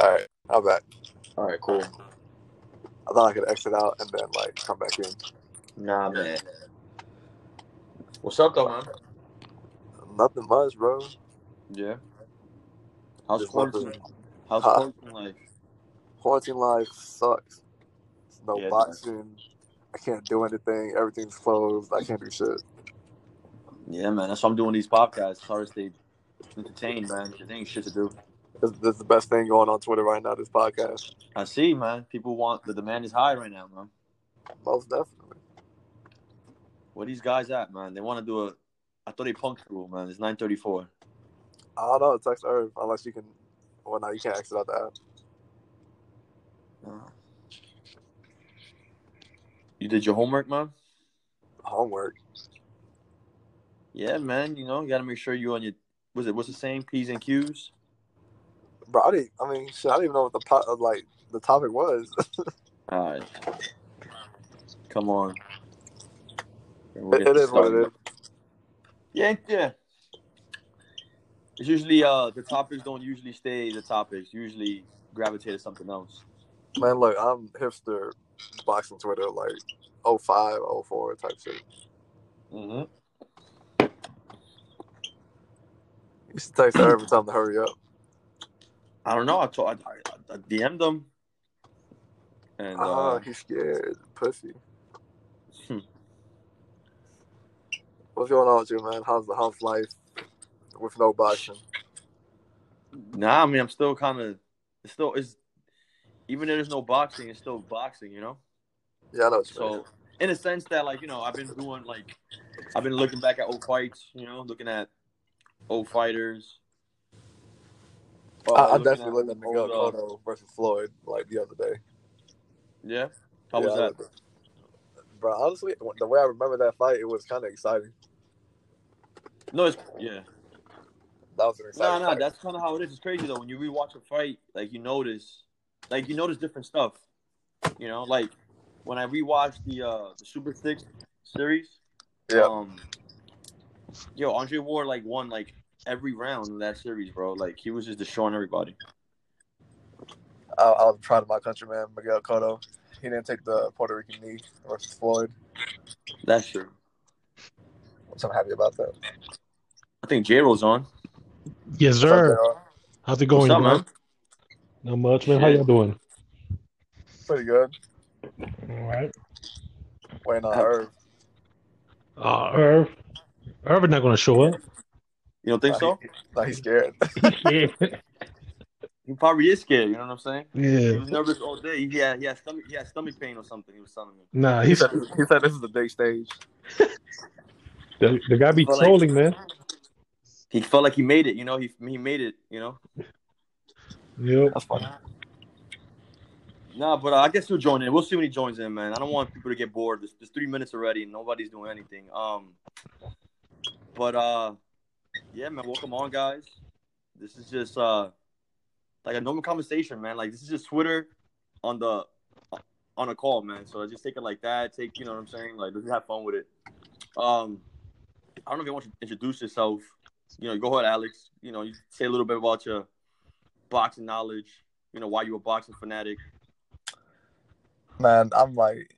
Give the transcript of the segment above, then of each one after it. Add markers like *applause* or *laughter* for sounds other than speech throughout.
All right, I'm back. All right, cool. I thought I could exit out and then like come back in. Nah, man. What's up, though, man? Nothing much, bro. Yeah. How's Just quarantine? How's Huh? quarantine life? Quarantine life sucks. There's no Yeah, it boxing. I can't do anything. Everything's closed. I can't do shit. Yeah, man. That's why I'm doing these podcasts. Hard to stay entertained, man. There ain't shit to do. This, this is the best thing going on Twitter right now. This podcast, I see, man. People want the demand is high right now, man. most definitely. Where these guys at, man? They want to do a. I thought they punked rule, man. It's 9:34. I don't know. Text Irv unless you can. Well, no, you can't exit out the app. You did your homework, man. Homework. Yeah, man. You know, you got to make sure you on your. Was it what's the same P's and Q's. Bro, I didn't. I mean, shit. I didn't even know what the po- like the topic was. *laughs* All right. Come on. We'll it, it is what it is. Yeah, yeah. It's usually uh the topics don't usually stay the topics. Usually gravitate to something else. Man, look, I'm hipster boxing Twitter like 05, 04 type shit. Mm-hmm. You should text and tell him to hurry up. I don't know. I told I, I, I DM'd them, and uh, he's scared. Pussy. Hmm. What's going on with you, man? How's the house life with no boxing? nah. I mean, I'm still kind of. It's still is. Even though there's no boxing, it's still boxing. You know. Yeah, I know what you. So in a sense that like you know I've been doing like I've been looking back at old fights. You know, looking at old fighters. I, I definitely looked at Miguel old, uh, Cotto versus Floyd like the other day. Yeah. How Yeah, was that? Bro, honestly, the way I remember that fight, it was kind of exciting. No, it's yeah. That was an No, exciting no, fight. that's kind of how it is. It's crazy though. When you rewatch a fight, like you notice, like you notice different stuff. You know, like when I rewatched the uh the Super Six series. yeah. Um, yo, Andre Ward like won like every round in that series, bro. Like he was just destroying everybody. I, I was proud of my countryman, Miguel Cotto. He didn't take the Puerto Rican knee versus Floyd, That's true. which I'm happy about that. I think J Ro's on. Yes, What's up, sir. How's it going, What's up, man? Not much, man. How y'all doing? Pretty good. All right. Waiting on Irv. Uh, Irv. Irv is not going to show up. You don't think Nah, so? he- *laughs* nah, he's scared. *laughs* *laughs* He probably is scared. You know what I'm saying? Yeah. He yeah. was nervous all day. He had he had stomach he had stomach pain or something. He was telling me. Nah, he said, he said this is a big stage. the, the guy be But, like- trolling, man. He felt like he made it. You know, he he made it. You know. Yep. That's funny. Nah, but uh, I guess he'll join in. We'll see when he joins in, man. I don't want people to get bored. There's, there's three minutes already, and nobody's doing anything. Um, but uh, yeah, man. Welcome on, guys. This is just uh, like a normal conversation, man. Like this is just Twitter on the on a call, man. So I just take it like that. Take, you know what I'm saying? Like let's have fun with it. Um, I don't know if you want to introduce yourself. You know, go ahead, Alex. You know, you say a little bit about your boxing knowledge. You know, why you a boxing fanatic. Man, I'm like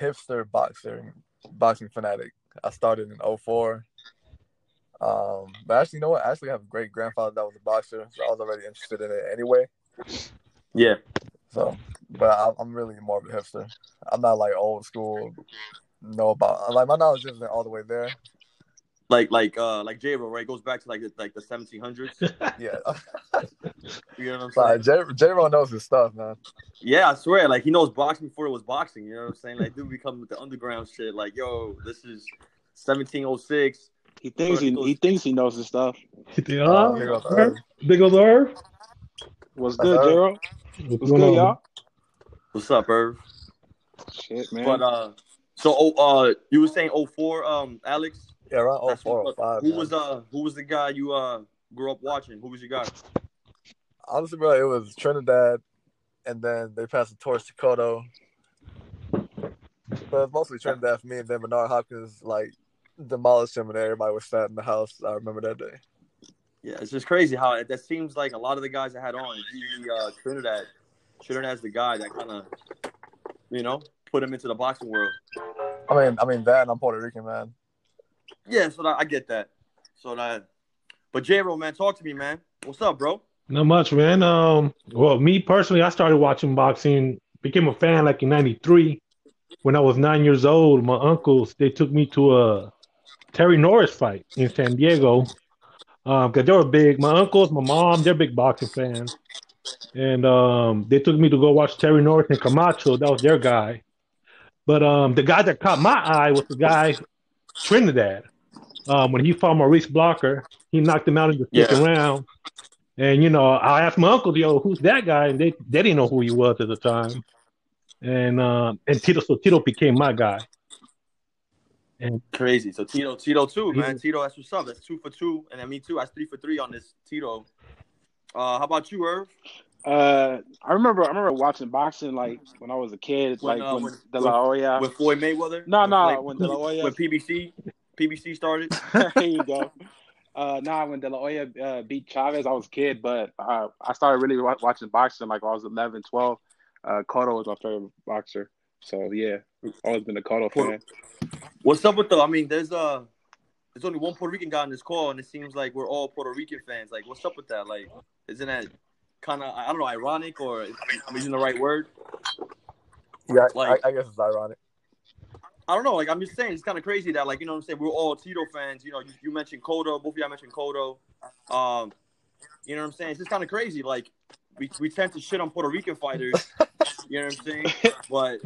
hipster boxer, boxing fanatic. I started in 04. Um, but actually, you know what? I actually have a great grandfather that was a boxer, so I was already interested in it anyway. Yeah. So, but I, I'm really more of a hipster. I'm not like old school. Know about like my knowledge isn't all the way there. like like uh like J Ro, right? It goes back to like the, like the 1700s. *laughs* Yeah, *laughs* You know what I'm saying? like J J Ro knows his stuff, man. Yeah, I swear. Like he knows boxing before it was boxing. You know what I'm saying? Like dude become with the underground shit. Like yo, this is 1706. He thinks he, he thinks he knows his stuff. Yeah. Uh, here goes Irv. Irv. Big old Irv. What's good, all right. Jero? What's What's good, on? y'all? What's up, Irv? Shit, man. But uh, so oh, uh, you were saying 04, um, Alex. Yeah, around That's 04, what- 05. Who man. was uh, who was the guy you uh grew up watching? Who was your guy? Honestly, bro, it was Trinidad, and then they passed the torch to Cotto. But mostly Trinidad for me, and then Bernard Hopkins like demolished him, and everybody was fat in the house. I remember that day. Yeah, it's just crazy how it, that seems like a lot of the guys I had on, it's usually uh, Trinidad. Trinidad's the guy that kind of, you know, put him into the boxing world. I mean, I mean that, and I'm Puerto Rican, man. Yeah, so that, I get that. So that, but J-Ro, man, talk to me, man. What's up, bro? Not much, man. Um, well, me personally, I started watching boxing, became a fan like in '93 when I was nine years old. My uncles they took me to a Terry Norris fight in San Diego because um, they were big. My uncles, my mom, they're big boxing fans, and um, they took me to go watch Terry Norris and Camacho. That was their guy. But um, the guy that caught my eye was the guy Trinidad. Um, when he fought Maurice Blocker, he knocked him out in the second Yeah. round. And you know, I asked my uncle, "Yo, who's that guy?" And they they didn't know who he was at the time. And um, and Tito, so Tito became my guy. And Crazy. So Tito, Tito too, man. He- Tito, that's what's up. That's two for two, and then me too. That's three for three on this Tito. Uh, how about you, Irv? Uh, I remember I remember watching boxing like when I was a kid, When, like uh, when, when- De La Hoya. With Floyd Mayweather? No, With, no, like, when De La Hoya. when PBC, PBC started. *laughs* there you go. Uh, nah, when De La Hoya uh, beat Chavez, I was a kid, but uh, I started really watching boxing like when I was 11, 12. Uh, Cotto was my favorite boxer. So yeah, always been a Cotto fan. What's up with the? I mean, there's uh there's only one Puerto Rican guy on this call, and it seems like we're all Puerto Rican fans. Like, what's up with that? Like, isn't that kind of I don't know, ironic or I'm using the right word? Yeah, Like- I, I guess it's ironic. I don't know. Like, I'm just saying, it's kind of crazy that like you know what I'm saying we're all Tito fans. You know, you, you mentioned Cotto, both of y'all mentioned Cotto. Um, you know what I'm saying? It's just kind of crazy. Like, we we tend to shit on Puerto Rican fighters. *laughs* you know what I'm saying? *laughs* But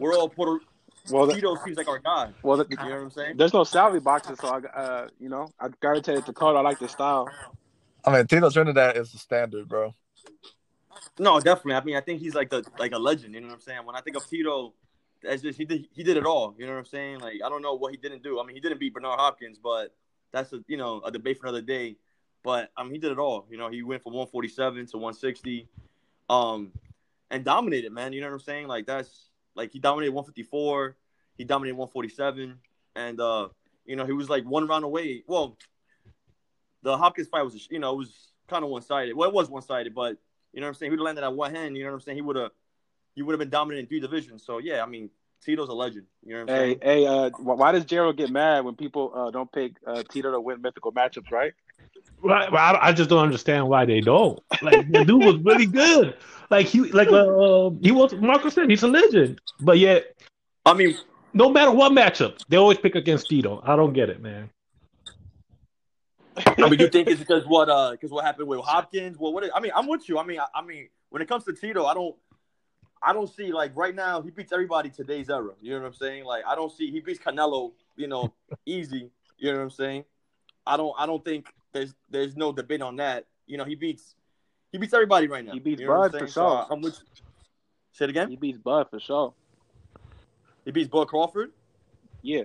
we're all Puerto. Well, the, Tito seems like our guy. well, the, You know what I'm saying? there's no Salvi boxes, so I, uh, you know, I gravitated to Cotto. I like the style. I mean, Tito Trinidad is the standard, bro. No, definitely. I mean, I think he's like the like a legend. You know what I'm saying? When I think of Tito, that's just he did he did it all. You know what I'm saying? Like I don't know what he didn't do. I mean, he didn't beat Bernard Hopkins, but that's a you know a debate for another day. But I mean, he did it all. You know, he went from 147 to 160, um, and dominated, man. You know what I'm saying? Like that's like he dominated 154, he dominated 147, and uh, you know he was like one round away. Well, the Hopkins fight was you know it was kind of one sided. Well, it was one sided, but you know what I'm saying? He would have landed at one hand. You know what I'm saying? He would have, he would have been dominant in three divisions. So yeah, I mean, Tito's a legend. You know what I'm Hey, saying? hey, uh, why does Gerald get mad when people uh, don't pick uh, Tito to win mythical matchups? Right? Right, well, I, I just don't understand why they don't. Like the dude was really good. Like he, like uh, he was. Marcus said he's a legend, but yet I mean, no matter what matchup, they always pick against Tito. I don't get it, man. I mean, you think it's because what, uh, because what happened with Hopkins? Well, what? Is, I mean, I'm with you. I mean, I, I mean, when it comes to Tito, I don't, I don't see like right now he beats everybody today's era. You know what I'm saying? Like I don't see he beats Canelo, you know, easy. You know what I'm saying? I don't, I don't think there's there's no debate on that. You know, he beats he beats everybody right now. He beats you know Bud for saying? So, sure. I'm with. Say it again. He beats Bud for sure. He beats Bud Crawford Yeah.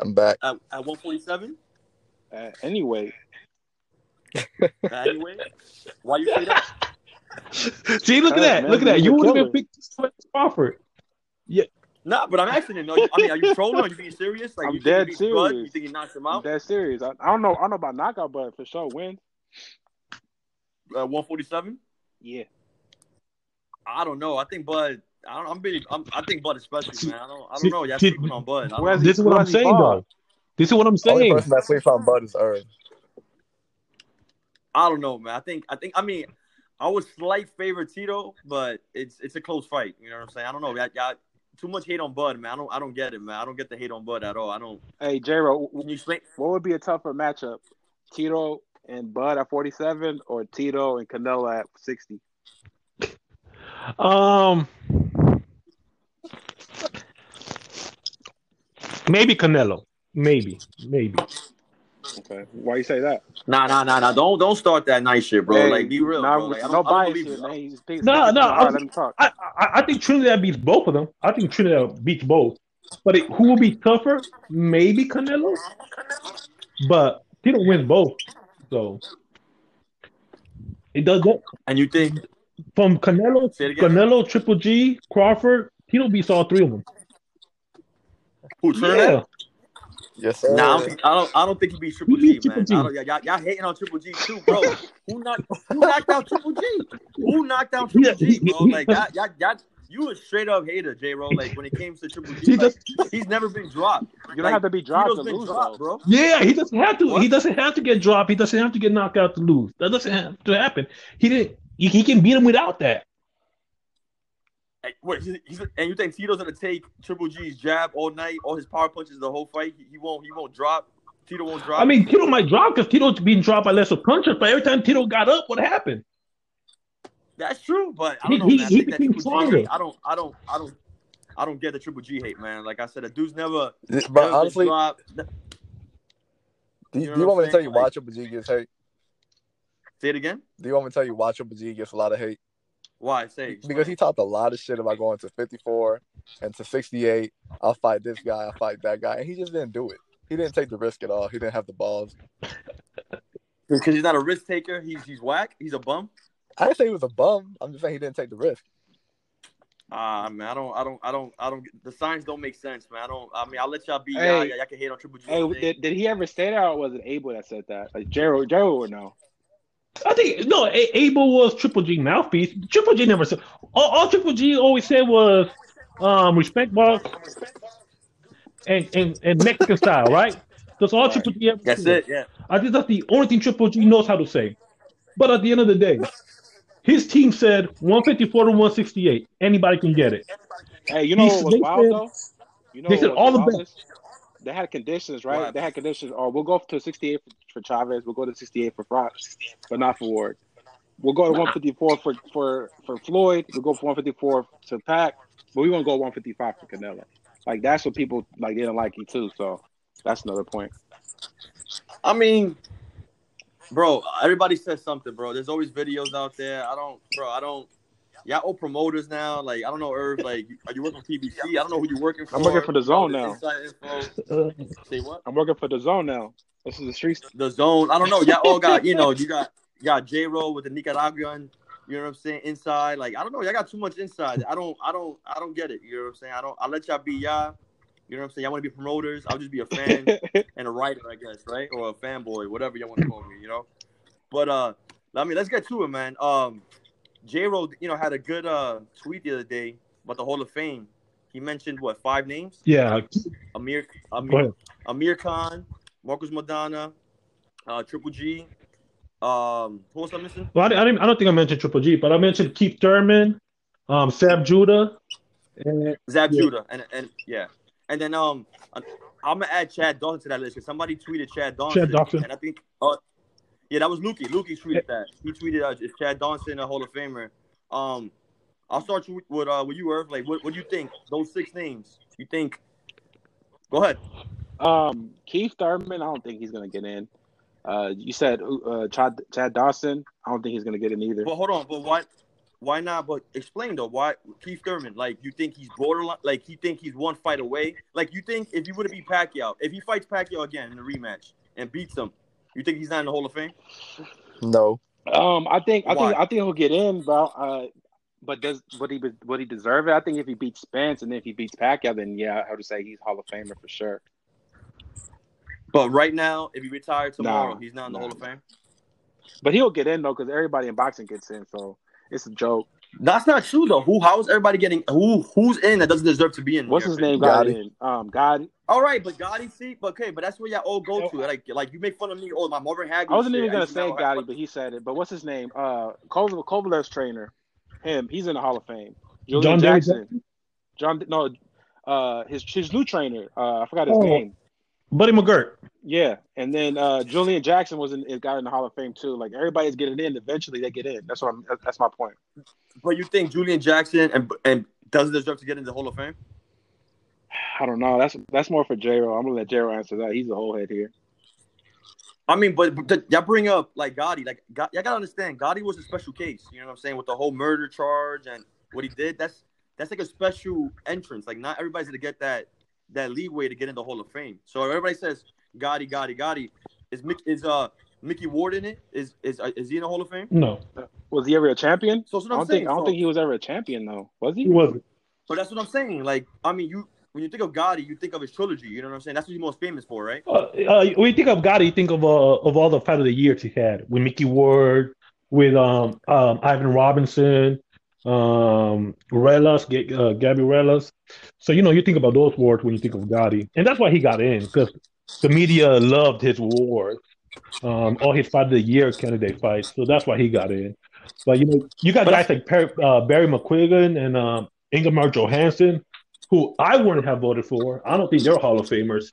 I'm back. at, at 147. Uh, anyway, *laughs* Anyway, why you say that? *laughs* See, look at that. man, look at that. You would have been picked Crawford. Nah, but I'm asking him. No, I mean, are you trolling? Are you being serious? Like, I'm you dead think he beats Bud? serious. You think he knocks him I'm out? dead serious. I, I don't know. I don't know about knockout, but for sure win. Uh, 147. Yeah. I don't know. I think Bud. I don't. I'm being. I'm, I think Bud is special, man. I don't. I don't know. Y'all see- sleeping on Bud. I don't Where's know. This is what I'm saying, fought? though. This is what I'm Only saying. person that sleeps on Bud is Irv. I don't know, man. I think. I think. I mean, I was slight favor Tito, but it's it's a close fight. You know what I'm saying? I don't know. Y'all, y'all too much hate on Bud, man. I don't. I don't get it, man. I don't get the hate on Bud at all. I don't. Hey, J-Ro, Can you explain? what would be a tougher matchup? Tito and Bud at 47 or Tito and Canelo at 60? Um, maybe Canelo. Maybe, maybe. Okay. Why you say that? Nah, nah, nah, nah. Don't don't start that nice shit, bro. Hey, like, be real, nah, bro. Like, no bias here, man. He's picking- No, no, I'm- talk. I, I I think Trinidad beats both of them. I think Trinidad beats both. But it, who will be tougher? Maybe Canelo. But Tito wins both. So it does that And you think? from Canelo, Say it again. Canelo, Triple G, Crawford. Tito beats all three of them. Who Trinidad? Yeah, Yes, sir. Nah, I don't, think, I don't. I don't think he beat Triple He beat G, man. Triple I don't, y'all, y'all hating on Triple G too, bro. who knocked? Who knocked out Triple G? Who knocked out Triple G, bro? Like y'all, y'all, y'all you a straight up hater, J. Ro. Like when it came to Triple G, He like, just- he's never been dropped. You don't Like, have to be dropped Tito's to lose, dropped, bro. Yeah, he doesn't have to. What? He doesn't have to get dropped. He doesn't have to get knocked out to lose. That doesn't have to happen. He didn't. He, he can beat him without that. Hey, Wait, he's, he's, and you think Tito's gonna take Triple G's jab all night, all his power punches the whole fight? He, he won't. He won't drop. Tito won't drop. I mean, Tito might drop because Tito's being dropped by lesser punches. But every time Tito got up, what happened? that's true, but I He- don't know. he- man. I he became stronger. I don't. I don't. I don't. I don't get the Triple G hate, man. Like I said, the dude's never. But never been honestly, dropped. do you you, do you what want me to tell you saying? why Like- Triple G gets hate? Say it again. Do you want me to tell you why Triple G gets a lot of hate? Why? Say Because he talked a lot of shit about going to 54 and to 68. I'll fight this guy, I'll fight that guy. And he just didn't do it. He didn't take the risk at all. He didn't have the balls. *laughs* because he's not a risk taker. He's he's whack. He's a bum. I didn't say he was a bum. I'm just saying he didn't take the risk. Ah, man, I don't, I don't, I don't, I don't. The signs don't make sense, man. I don't. I mean, I'll let y'all be. Hey. y'all, y'all can hate on Triple G. Hey, did, did he ever say that, or was it Abel that said that? Like Gerald, Gerald would know. I think no. A- Abel was Triple G mouthpiece. Triple G never said. All, all Triple G always said was um, respect box and, and and Mexican style, right? That's all Triple G ever That's said. it. Yeah. I think that's the only thing Triple G knows how to say. But at the end of the day, his team said 154 to 168. Anybody can get it. Hey, you know He- what was they wild said- though? You know they said all the wildest? They had conditions, right? What? They had conditions. Oh, we'll go to 68 for, for Chavez. We'll go to 68 for Froch, but not for Ward. We'll go to 154 for for for Floyd. We'll go for 154 to Pac, but we gonna go 155 for Canelo. Like that's what people like. They didn't like you too. So that's another point. I mean, bro, everybody says something, bro. There's always videos out there. I don't, bro. I don't. Y'all old promoters now. Like I don't know, Irv. Like, are you working for PBC? I don't know who you're working for. I'm working for the Zone now. Inside info. *laughs* Say what? I'm working for the zone now. This is the streets. The zone. I don't know. Y'all all got. You know, you got you got J Roll with the Nicaraguan. You know what I'm saying? Inside, like I don't know. Y'all got too much inside. I don't. I don't. I don't get it. You know what I'm saying? I don't. I let y'all be y'all. You know what I'm saying? Y'all want to be promoters. I'll just be a fan. *laughs* and a writer, I guess, right? Or a fanboy, whatever y'all want to call me, you know. But uh, I mean, let's get to it, man. Um, J. Ro, you know, had a good uh tweet the other day about the Hall of Fame. He mentioned what five names: yeah. Amir, Amir. Amir Khan, Marcos Maidana, uh, Triple G. Um, who else I'm missing? Well, I, I, didn't, I don't think I mentioned Triple G, but I mentioned Keith Thurman, um, Zab Judah, and Zab Yeah. Judah, and and yeah, and then um, I'm gonna add Chad Dawson to that list because somebody tweeted Chad Dawson, Chad Dawson. and I think uh, yeah, that was Lukey. Lukey tweeted that. He tweeted uh, is Chad Dawson a Hall of Famer? Um, I'll start you with uh with you, Irv. Like, what what do you think? Those six names. You think? Go ahead. Um, Keith Thurman, I don't think he's gonna get in. Uh, you said uh, Chad, Chad Dawson. I don't think he's gonna get in either. But hold on. But why? Why not? But explain though. Why Keith Thurman? Like, you think he's borderline? Like, you think he's one fight away? Like, you think if he would have beat Pacquiao, if he fights Pacquiao again in a rematch and beats him, you think he's not in the Hall of Fame? No. Um, I think I Why? think I think he'll get in, bro. Uh, but does would he would he deserve it? I think if he beats Spence and then if he beats Pacquiao, then yeah, I would say he's Hall of Famer for sure. But right now, if he retired tomorrow, Nah, he's not in the nah. Hall of Fame. But he'll get in though because everybody in boxing gets in, so it's a joke. That's not true though. Who? How is everybody getting? Who? Who's in that doesn't deserve to be in? What's your his name? Got Gatti. in. Um, God. All right, but Gatti, see, but okay, but that's where y'all all go to. Like, like you make fun of me. Oh, my Marvin Hagler. I wasn't shit. even gonna say not- Gatti, but he said it. But what's his name? Uh, Kovalev, Kovalev's trainer, him. He's in the Hall of Fame. Julian John David Jackson. John. No. Uh, his his new trainer. Uh, I forgot his Oh. name. Buddy McGirt. Yeah, and then uh, Julian Jackson was in, it got in the Hall of Fame too. Like everybody's getting in. Eventually, they get in. That's what I'm. That's my point. But you think Julian Jackson and and doesn't deserve to get into the Hall of Fame? I don't know. That's that's more for J Ro. I'm gonna let J Ro answer that. He's the whole head here. I mean, but, but y'all bring up like Gatti. Like, God, y'all gotta understand, Gatti was a special case. You know what I'm saying? With the whole murder charge and what he did, that's that's like a special entrance. Like, not everybody's gonna get that that leeway to get in the Hall of Fame. So everybody says Gatti, Gatti, Gatti. Is Mick is uh Mickey Ward in it? Is is uh, is he in the Hall of Fame? No, Was he ever a champion? So that's what I I'm don't saying. think I don't So- think he was ever a champion though. Was he he? wasn't. But that's what I'm saying. Like, I mean, you when you think of Gatti, you think of his trilogy. You know what I'm saying? That's what he's most famous for, right? Uh, uh, when you think of Gatti, you think of uh, of all the fight of the years he had with Mickey Ward, with um, um Ivan Robinson, um Ruelas, uh, Gabby Ruelas. So you know you think about those words when you think of Gatti, and that's why he got in because the media loved his wars, um, all his fight of the year candidate fights. So that's why he got in. But you know you got But guys like per- uh, Barry McGuigan and um, Ingemar Johansson, who I wouldn't have voted for. I don't think they're Hall of Famers,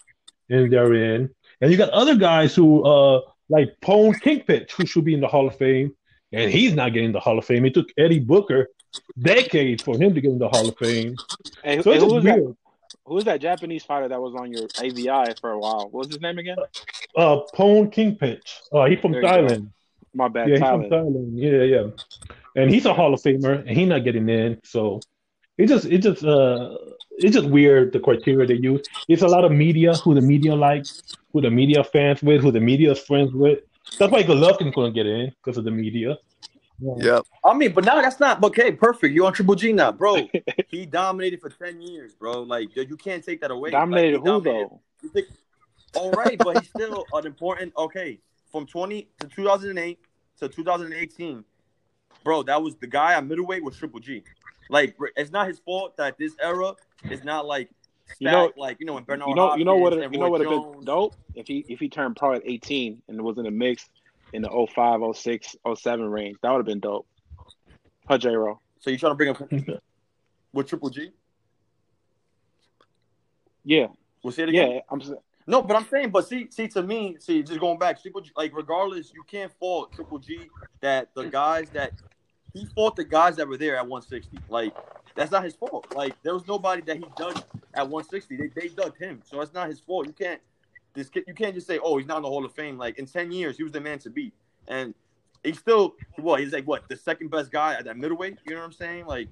and they're in. And you got other guys who, uh, like Pone Kingpetch, who should be in the Hall of Fame, and he's not getting the Hall of Fame. It took Eddie Booker decades for him to get in the Hall of Fame. So who was that? Weird. Who was that Japanese fighter that was on your AVI for a while? What was his name again? Uh, Pone Kingpetch. Uh, he's from you go. Thailand. My bad, Yeah, he's from Thailand. Thailand. Yeah, yeah. And he's a Hall of Famer, and he's not getting in. So it just, it just, uh, it's just weird the criteria they use. It's a lot of media who the media likes, who the media fans with, who the media is friends with. That's why Golovkin couldn't get in because of the media. Yeah. Yep. I mean, but now that's not okay. Perfect. You on Triple G now, bro? *laughs* he dominated for ten years, bro. Like you can't take that away. Dominated Like, he who dominated- though? Think, all right, but he's still an important. Okay, from 20 to 2008 to 2018, bro, that was the guy at middleweight was Triple G. Like, it's not his fault that this era is not like You know- like you know, when Bernard You know, you know what? Hopkins You know what would have been dope if he if he turned pro at 18 and it was in the mix in the 05, 06, 07 range. That would have been dope. Pajero. So you trying to bring up *laughs* with Triple G? Yeah, We'll say it again. yeah. I'm s- No, but I'm saying, but see, see, to me, see, just going back, Triple G, like regardless, you can't fault Triple G that the guys that he fought the guys that were there at 160. Like that's not his fault. Like there was nobody that he dug at 160. They they dug him, so it's not his fault. You can't this kid, you can't just say, oh, he's not in the Hall of Fame. Like in 10 years, he was the man to beat, and he's still what he's like what the second best guy at that middleweight. You know what I'm saying? Like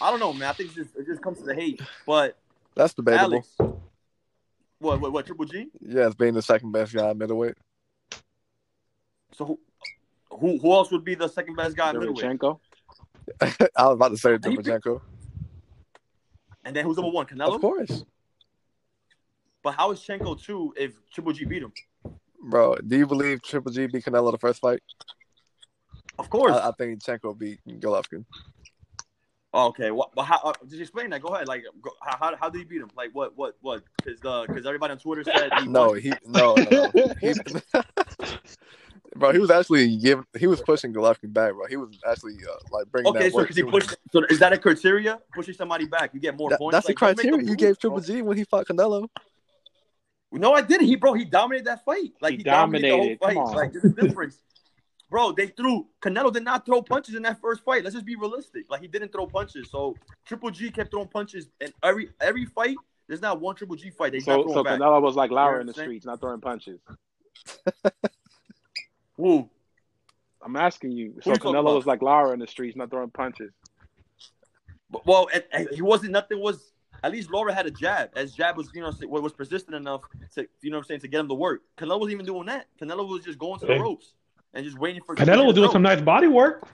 I don't know, man. I think it's just it just comes to the hate, but. That's debatable. Alex, what, what, what, Triple G? Yeah, it's being the second best guy at middleweight. So who, who, who else would be the second best guy at middleweight? Derevyanchenko. *laughs* I was about to say He picked- Derevyanchenko. And then who's number one? Canelo. Of course, But how is Chenko two if Triple G beat him? bro. Do you believe Triple G beat Canelo the first fight? Of course. I, I think Chenko beat Golovkin. oh, okay. What? But how? Uh, just explain that. Go ahead. Like, go, how, how how did he beat him? Like, what? What? What? Because the because everybody on Twitter said he No, he no no. no. *laughs* He, *laughs* bro, he was actually giving. He was pushing Golovkin back, bro. He was actually uh, like bringing Okay, that so because he pushed. So is that a criteria? Pushing somebody back, you get more That- points. that's Like, the don't make criteria you rules, gave Triple. G when he fought Canelo. No, I didn't. He bro, he dominated that fight. Like He he, dominated, dominated. the Come whole on. fight. Like there's a difference. *laughs* bro, they threw Canelo did not throw punches in that first fight. Let's just be realistic. Like he didn't throw punches. So Triple G kept throwing punches in every every fight. There's not one Triple G fight not So so back. Canelo was like You know what Lara I'm in the streets, not throwing punches. *laughs* Woo. I'm asking you. So you Canelo was like Lara in the streets, not throwing punches. But- Well, and, and he wasn't nothing was at least Lara had a jab. As jab was, you know, was persistent enough to you know what I'm saying to get him to work. Canelo wasn't even doing that. Canelo was just going to the ropes and just waiting for Canelo was doing No. some nice body work.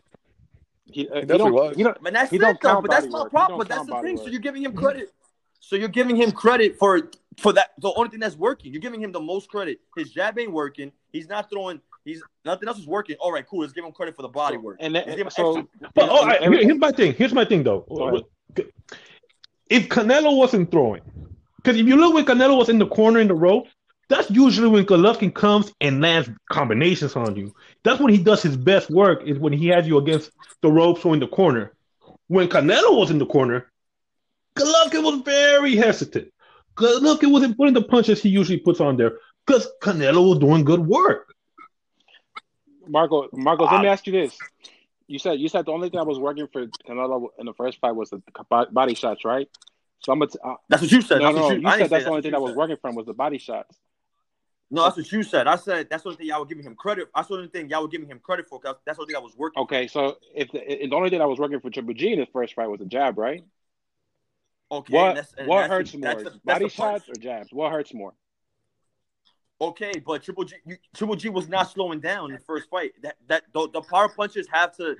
He, uh, he definitely don't, was. He don't, But that's He it, don't though. But that's my work. Problem. But that's the thing. work. So you're giving him credit. So you're giving him credit for for that. The only thing that's working. You're giving him the most credit. His jab ain't working. He's not throwing. He's nothing else is working. All right, cool. Let's give him credit for the body work. and Let's then, give him so extra- But oh, I, every- here- here's my thing. Here's my thing, though. Go ahead. If Canelo wasn't throwing, because if you look when Canelo was in the corner in the rope, that's usually when Golovkin comes and lands combinations on you. That's when he does his best work. Is when he has you against the ropes or in the corner. When Canelo was in the corner, Golovkin was very hesitant. Golovkin wasn't putting the punches he usually puts on there because Canelo was doing good work. Marco, Marcos, let me ask you this. You said you said the only thing that was working for Canelo in the first fight was the body shots, right? So I'm gonna. T- uh, That's what you said. no, that's no, you, you, said say that's the only thing that was working for him was the body shots. No, that's what you said. I said that's the only thing y'all were giving him credit. That's the only thing y'all were giving him credit for. 'cause that's the only thing that was working. Okay, so if the, if the only thing that was working for Triple G in his first fight was a jab, right? Okay, What and that's, and what that's hurts more, that's that's body shots or jabs? What hurts more? Okay, but Triple G, Triple G was not slowing down in the first fight. That that the, the power punches have to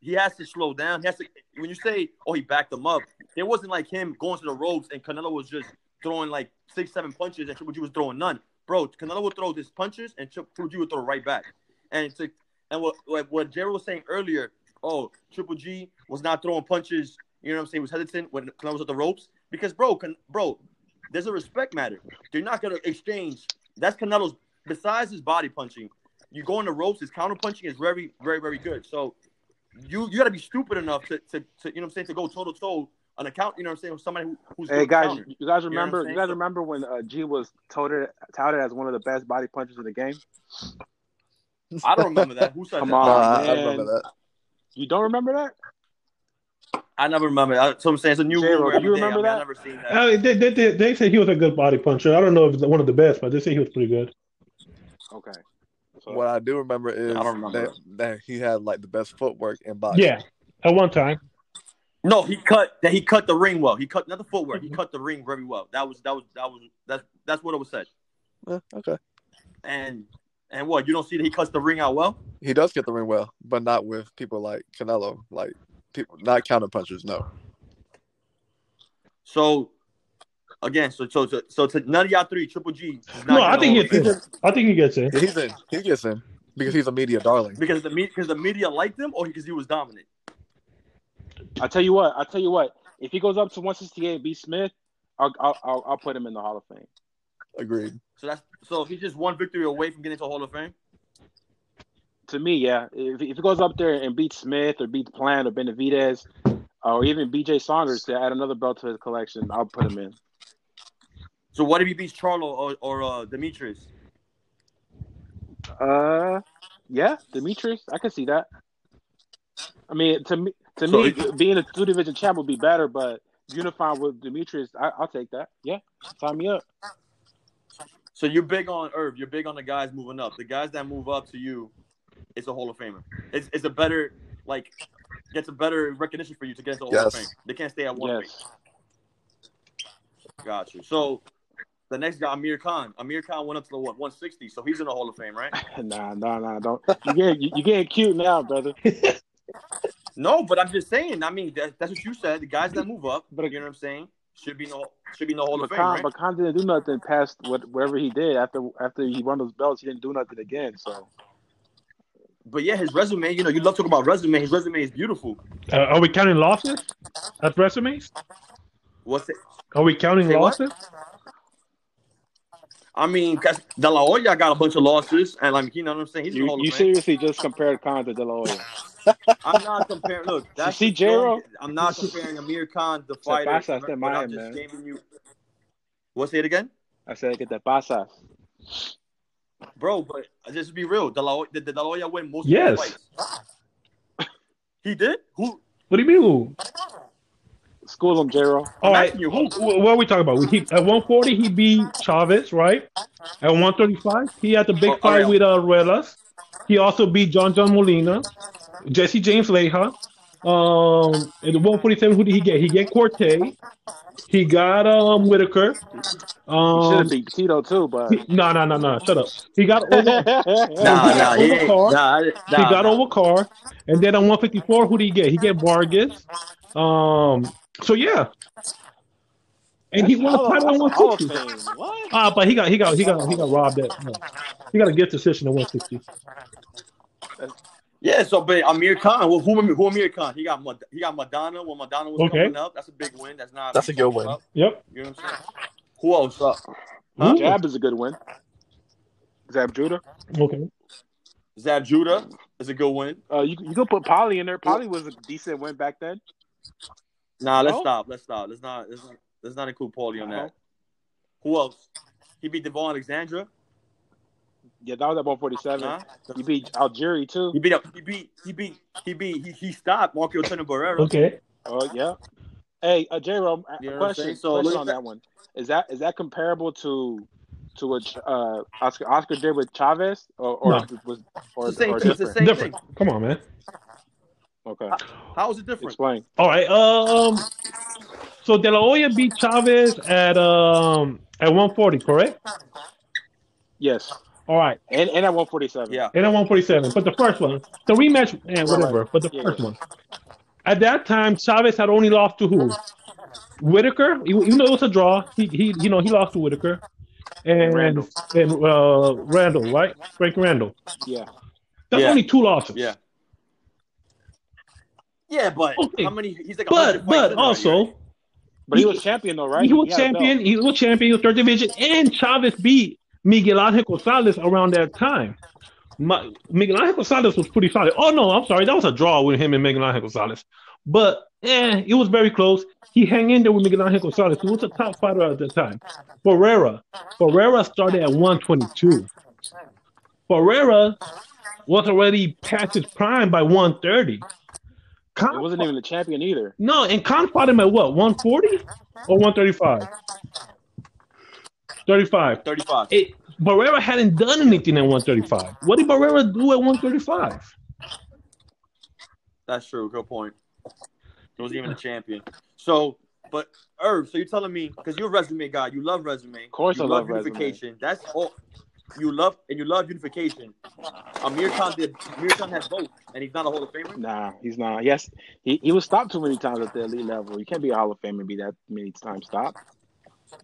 he has to slow down. He has to. When you say, "Oh, he backed him up," it wasn't like him going to the ropes and Canelo was just throwing like six, seven punches and Triple G was throwing none. Bro, Canelo would throw his punches and Triple G would throw right back. And to, and what what, Jared was saying earlier, oh, Triple G was not throwing punches. You know what I'm saying? Was hesitant when Canelo was at the ropes because, bro, can, bro, there's a respect matter. They're not gonna exchange. That's Canelo's. Besides his body punching, you go in the ropes. His counter punching is very, very, very good. So you you got to be stupid enough to, to, to, you know what I'm saying to go toe to toe on account. You know what I'm saying with somebody who, who's Hey guys, counter. you guys remember? saying? You guys So- remember when uh, G was touted touted as one of the best body punchers in the game? I don't remember that. Who said Come that? on. Nah, I, I remember that. You don't remember that? I never remember. That. So I'm saying it's a new J-Ro, rule. you every day. remember I mean, that? I've never seen that. Uh, they, they, they, they say he was a good body puncher. I don't know if he's one of the best, but they say he was pretty good. Okay. So, What I do remember is I don't remember that, that he had like the best footwork in boxing. Yeah, at one time. No, he cut that. He cut the ring well. He cut not the footwork. He cut the ring very well. That was that was that was that's that's what it was said. Eh, okay. And and what you don't see that he cuts the ring out well. He does get the ring well, but not with people like Canelo, like people not counter punchers. No. So again, so so so, so to none of y'all three, Triple G. is not No, I getting think he the Hall of gets in. I think he gets in. He's in. He gets in because he's a media darling. because the media because the media liked him or because he was dominant. I tell you what. I tell you what. If he goes up to 168, B. Smith, I'll, I'll I'll I'll put him in the Hall of Fame. Agreed. So that's so he's just one victory away from getting to the Hall of Fame. To me, yeah. If, if he goes up there and beats Smith or beats Plant or Benavidez or even BJ Saunders to add another belt to his collection, I'll put him in. So what if he beats Charlo or, or uh, Demetrius? Uh, yeah, Demetrius, I can see that. I mean, to me, to So me, it- being a two division champ would be better, but unifying with Demetrius, I, I'll take that. Yeah, sign me up. So you're big on Irv. You're big on the guys moving up. The guys that move up to you, it's a Hall of Famer. It's, it's a better like gets a better recognition for you to get into the Hall of Fame. They can't stay at one Yes. thing. Got you. So the next guy, Amir Khan. Amir Khan went up to the what 160, so he's in the Hall of Fame, right? *laughs* Nah, nah, nah. Don't you get you, you getting cute now, brother? *laughs* No, but I'm just saying. I mean, that, that's what you said. The guys that move up, But- you know what I'm saying, should be no should be no Hall of But Fame, Khan, right? but Khan didn't do nothing past what whatever he did after after he won those belts. He didn't do nothing again. So But yeah, his resume. You know, you love talking about resume. His resume is beautiful. Uh, are we counting losses at resumes? What's it? Are we counting Say what? losses? I mean, 'cause De La Hoya got a bunch of losses, and like you know what I'm saying. He's you, you seriously just compared Khan to De La Hoya. I'm not comparing. Look, *laughs* that's see, the I'm not comparing Amir Khan, the *laughs* Se fighter. pasa este but I'm man, just man. giving you. What? Say it again, I said, get that pasas. Bro. But just be real, De La Hoya, did De La Hoya win most Yes. of his fights? *laughs* He did. Who? What do you mean? School him, J-Ro. All right, asking you. who, wh- what are we talking about? He, at 140, he beat Chavez, right? At 135, he had the big Oh, oh, fight yeah. with uh, Ruelas. He also beat John John Molina, Jesse James Leija. Um, at 147, who did he get? He get Quartey. He got um Whitaker. He should Um, have beat Tito too, but he- no, no, no, no. Shut up. He got *laughs* over. Nah, nah, he, ain't- Oba Carr. nah, he got nah. Oba Carr, and then on 154, who did he get? He get Vargas. Um, so yeah, and he won a title at Hall of 160. Fame. What? Ah, but he got he got he got he got robbed at. no. He got a gift decision at 160. Yeah, so but Amir Khan, well, who, who Amir Khan? He got he got Maidana when Maidana was Okay. coming up. That's a big win. That's not. That's a good win. Yep. You know what I'm saying? Who else? Uh, Huh? Ooh. Jab is a good win. Zab Judah. Okay. Zab Judah is a good win. Uh, you you could put Paulie in there. Paulie was a decent win back then. Nah, let's No? stop. Let's stop. Let's not. Let's not, let's not include Paulie on Uh-huh. that. Who else? He beat Devon Alexander. Yeah, that was at 147. Huh? You beat Algeria too. He beat up. He beat. He beat. He beat. He, he stopped Marco Antonio Barrera. Okay. Oh yeah. Hey, uh, J. Ro, You know a what I'm question. So question on at that one. Is that is that comparable to to what uh, Oscar Oscar did with Chavez, or or No. was or, It's the same or thing. It's the same Different. thing. Come on, man. Okay, How is it different? explain. All right. Um. So De La Hoya beat Chavez at um at 140, correct? Yes. All right, And and at 147. Yeah. and at 147. But the first one, the rematch, eh, whatever. But the Yeah. first one, at that time, Chavez had only lost to who? Whitaker. Even though it was a draw, he, he you know he lost to Whitaker and Randall. and uh, Randall, right? Frank Randall. Yeah. That's Yeah. only two losses. Yeah. Yeah, but Okay. how many? He's like. 100 But but also right? But he, He- was champion though, right? he was had champion. He was champion. He was third division, and Chavez beat Miguel Angel Gonzalez around that time. My, Miguel Angel Gonzalez was pretty solid. Oh no, I'm sorry, that was a draw with him and Miguel Angel Gonzalez. But eh, it was very close. He hang in there with Miguel Angel Gonzalez, who was a top fighter at the time. Barrera, Barrera started at 122. Barrera was already past his prime by 130. Khan He wasn't even the champion either. no, and Khan fought him at what, 140 or 135? 35. 35. It, Barrera hadn't done anything at 135. What did Barrera do at 135? That's true. Good point. He wasn't even a champion. So, but Irv, so you're telling me because you're a resume guy, you love resume. Of course you I love resume. unification. That's all. You love and you love unification. Amir Khan did. Amir Khan has both, and he's not a Hall of Famer. Nah, he's not. Yes, he, he was stopped too many times at the elite level. You can't be a Hall of Famer and be that many times stopped.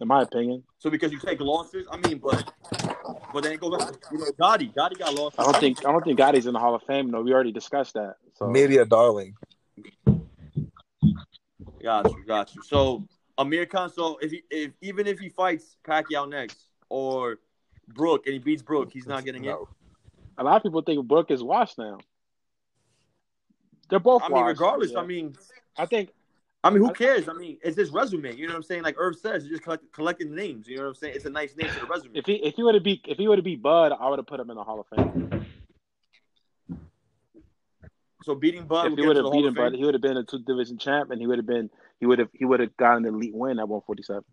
In my opinion, So because you take losses, I mean, but but then it goes back you know Gatti. Gatti got lost. I don't think I don't think Gatti's in the Hall of Fame. No, we already discussed that. So Media darling. Got you, got you. So Amir Khan. So if he, if even if he fights Pacquiao next or Brooke and he beats Brooke, he's not getting it. A lot of people think Brooke is washed now. They're both. I mean, washed, regardless. yeah. I mean, I think I mean, who cares? I mean, it's his resume. You know what I'm saying? Like Irv says, you're just collect, collecting names. You know what I'm saying? It's a nice name for the resume. if he if he would have beat if he would have beat Bud, I would have put him in the Hall of Fame. So beating Bud, if he would have the beat him, Bud, he would have been a two division champ, and he would have been he would have he would have gotten an elite win at 147.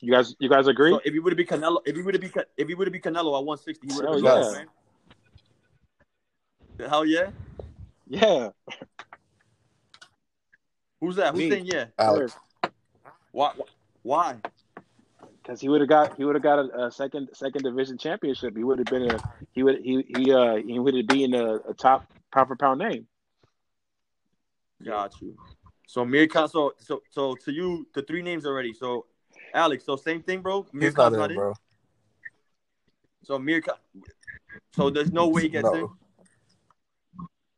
You guys, you guys agree? So if he would have beat Canelo, if he would have beat if he would have beat Canelo at 160, he would have Hell been Hall of yes. Fame. Hell yeah! yeah, *laughs* Who's that? Who's Me. saying yeah? Alex. Why? Why? because he would have got he would have got a, a second second division championship. He would have been a he would he he uh he would have been a, a top pound for pound name. Got you. So Amir Khan. So so so to you, the three names already. So Alex. So same thing, bro. Amir He's not Khan's in, bro. So Amir Khan. So there's no way he gets No. in.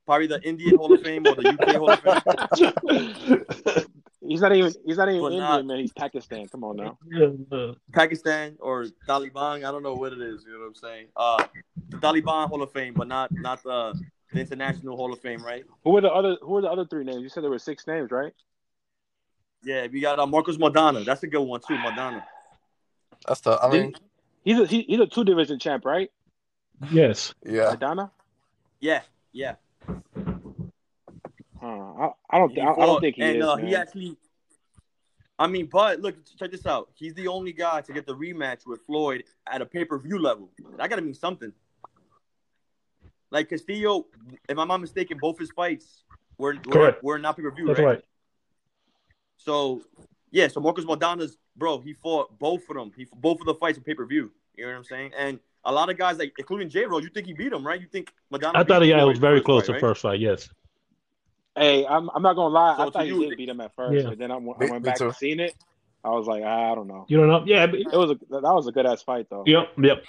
Probably the Indian Hall of Fame or the UK Hall of Fame. He's not even he's not even But Indian not- man. He's Pakistan. Come on now. Pakistan or Taliban. I don't know what it is. You know what I'm saying? Uh, the Taliban Hall of Fame, but not not the, the International Hall of Fame, right? Who were the other who were the other three names? You said there were six names, right? Yeah, we got uh, Marcos Maidana. That's a good one too, Maidana. That's the. I mean, He's a he, he's a two division champ, right? yes. yeah. Maidana. Yeah, yeah. Huh. I, I don't He I, I don't think he and is. uh, man. he actually. I mean, but look, check this out. He's the only guy to get the rematch with Floyd at a pay per view level. That got to mean something. Like Castillo, if I'm not mistaken, both his fights were were, were not pay per view, That's right? right. So, yeah, so Marcos Maidana's bro, he fought both of them. He both of the fights were pay per view. You know what I'm saying? And a lot of guys, like including J. Ro, you think he beat him, right? You think Maidana? I thought beat yeah, it Floyd was very close fight, to right? first fight. Yes. Hey, I'm I'm not gonna lie. So I to thought he you- did beat him at first, Yeah. and then I, went- I went me back and seen it. I was like, ah, I don't know. You don't know? Yeah. but- It was a that was a good ass fight though. Yep. Yep.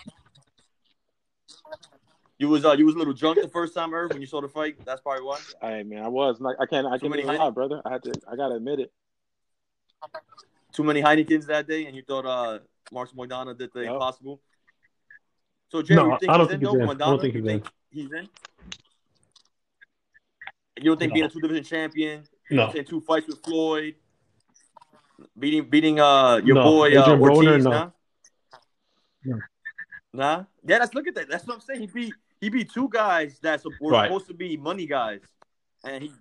You was uh, you was a little drunk the first time, Irv, when you saw the fight. That's probably why. Hey man, I was not. I can't. I Too can't many even lie, brother. I had to. I gotta admit it. Too many Heinekens that day, and you thought uh, Marcos Maidana did the Yep. impossible. So, Jay, No, you think I don't he's in, think he's though? in. I don't think you he's in. think he's in? You don't think No. being a two division champion, No. saying two fights with Floyd, beating beating uh your No. boy uh, Broner, Ortiz, no. nah? No. Nah? Yeah, let's look at that. That's what I'm saying. He beat he beat two guys that were Right. supposed to be money guys, and he.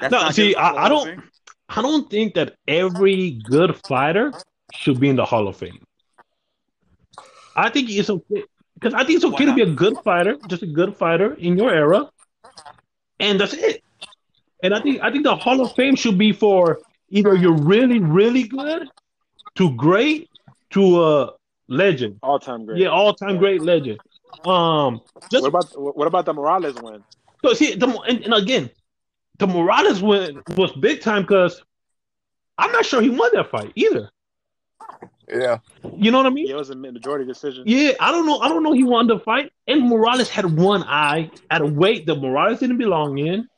That's No, see, getting him to the I- I don't- Fame? I don't think that every good fighter should be in the Hall of Fame. I think it's okay because I think it's okay to be a good fighter, just a good fighter in your era, and that's it. And I think I think the Hall of Fame should be for either you're really really good to great to a legend. All time great. Yeah, all time great legend. Um, just What about what about the Morales win? so see the and, and again, the Morales win was big time because I'm not sure he won that fight either. Yeah. You know what I mean? Yeah, it was a majority decision. Yeah, I don't know. I don't know. He won the fight, and Morales had one eye at a weight that Morales didn't belong in.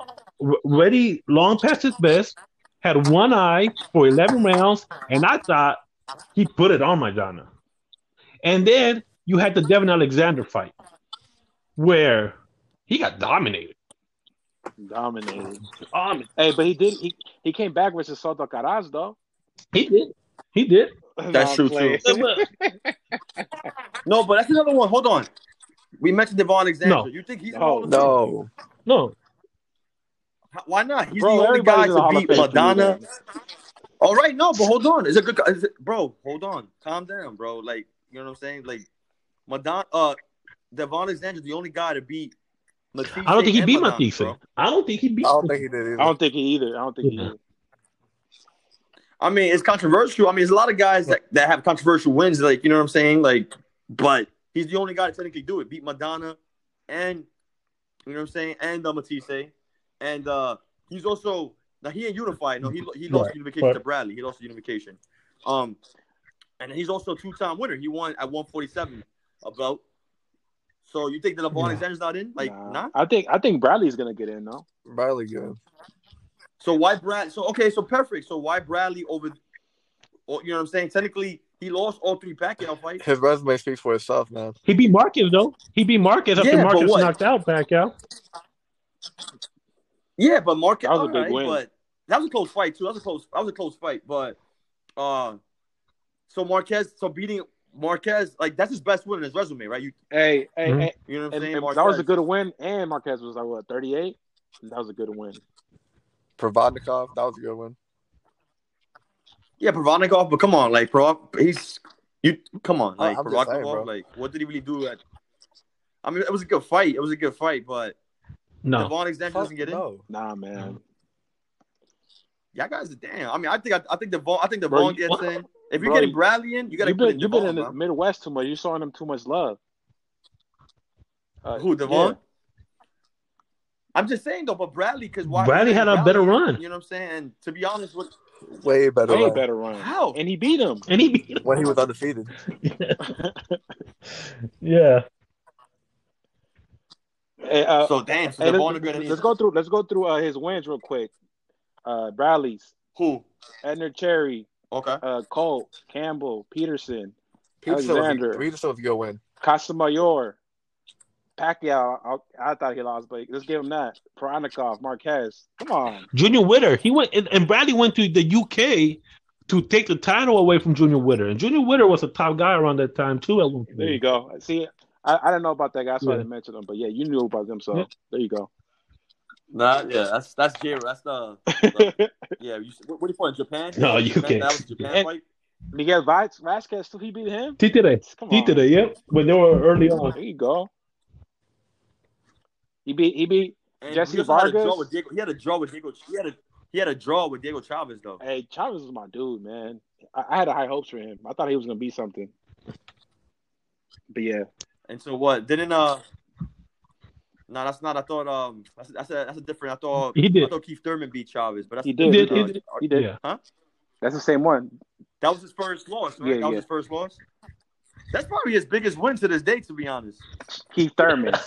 Ready long past his best, had one eye for eleven rounds, and I thought he put it on my Maidana. And then you had the Devin Alexander fight, where he got dominated. Dominated. Um, Hey, but he did. He he came back versus Soto Karass though. he did. He did. That's Nah, I'm true, playing. *laughs* No, but that's another one. Hold on. We mentioned Devon Alexander. No. You think he's in No. Hall of Fame? No. No, Why not? He's Bro, the only guy everybody's in the Hall to beat Fame to me, Maidana. man. All right, no, but hold on. Is it good? Is it, bro, hold on. Calm down, bro. Like, you know what I'm saying? Like, Maidana, uh, Devon Alexander's the only guy to beat Matthysse I don't think he beat Maidana, Matthysse. bro. I don't think he beat. I don't think he did either. I don't think he either. I don't think he Yeah. Either. I mean, it's controversial. I mean, there's a lot of guys that, that have controversial wins, like, you know what I'm saying? Like, but he's the only guy to technically do it. Beat Maidana and, you know what I'm saying? And uh, Matthysse. And uh, he's also, now he ain't unified. No, he, he lost Right. unification Right. to Bradley. He lost the unification. Um, and he's also a two-time winner. He won at 147 about. So you think that LeBron Yeah. Alexander's not in? Like, Nah. not? I think I think Bradley's gonna get in though. Bradley good. So why Brad? So okay, so perfect. So why Bradley over? You know what I'm saying? Technically, he lost all three Pacquiao fights. His resume speaks for itself, man. He beat Marquez though. He beat Marquez after Yeah, but Marquez what? knocked out Pacquiao. Yeah, but Marquez That was a big alright, win. But that was a close fight too. That was a close. That was a close fight. But uh, so Marquez, so beating Marquez, like that's his best win in his resume, right? You, Hey, hey, Mhm. hey you know what I'm and, saying? and that was a good win. And Marquez was like what thirty eight. That was a good win. Provodnikov, that was a good one. Yeah, Provodnikov, but come on, like, bro, he's you. Come on, like I'm saying, Provodnikov, bro. like, what did he really do? At, I mean, it was a good fight. It was a good fight, but No, Devon Alexander doesn't get in. no. Nah, man. Y'all guys are damn. I mean, I think I, I think Devon, I think Bro, Devon you- gets what? in. If you're Bro, getting you- Bradley in, you got to You've put been in you've been in the bro. Midwest too much. You're showing him too much love. Uh, Who Devon? yeah. I'm just saying though, but Bradley, because why? Bradley had a better run. You know what I'm saying? To be honest, with Way better. Way run. better run. how? And he beat him. and he beat him. When he was undefeated. *laughs* Yeah. Hey, uh, so damn. So hey, let's, are gonna let's go through. Let's go through uh, his wins real quick. Uh, Bradley's, Who? Edner Cherry, Okay. uh, Colt, Campbell, Peterson, Peterson was, Alexander. a, Peterson was a good win. Casamayor, Pacquiao. I, I thought he lost, but let's give him that. Paranikov, Marquez. Come on. Junior Witter. He went and, and Bradley went to the UK to take the title away from Junior Witter. And Junior Witter was a top guy around that time too. At. There you go. See, I, I didn't know about that guy, so I didn't mention him. But yeah, you knew about them, so Yeah. there you go. Nah, yeah, that's that's J. That's the, the *laughs* yeah. You, what, what do you call it? Japan? No, Japan? UK. That was Japan And- fight. Miguel Vaz- Vazquez, too, he beat him. Títere. Come on. Títere, yep. When they were early on. There you go. He beat he beat And Jesse he also had a Vargas? draw with Diego. He had a draw with Diego. He had a he had a draw with Diego Chavez though. Hey, Chavez was my dude, man. I, I had high hopes for him. I thought he was gonna be something. But yeah, And so what? Didn't uh? No, that's not. I thought um. That's that's a that's a different. I thought He did. I thought Keith Thurman beat Chavez, but that's He did, he uh, did. he did. Yeah. That's the same one. That was his first loss, right? Yeah, that was his first loss. That's probably his biggest win to this day, to be honest. Keith Thurman. *laughs*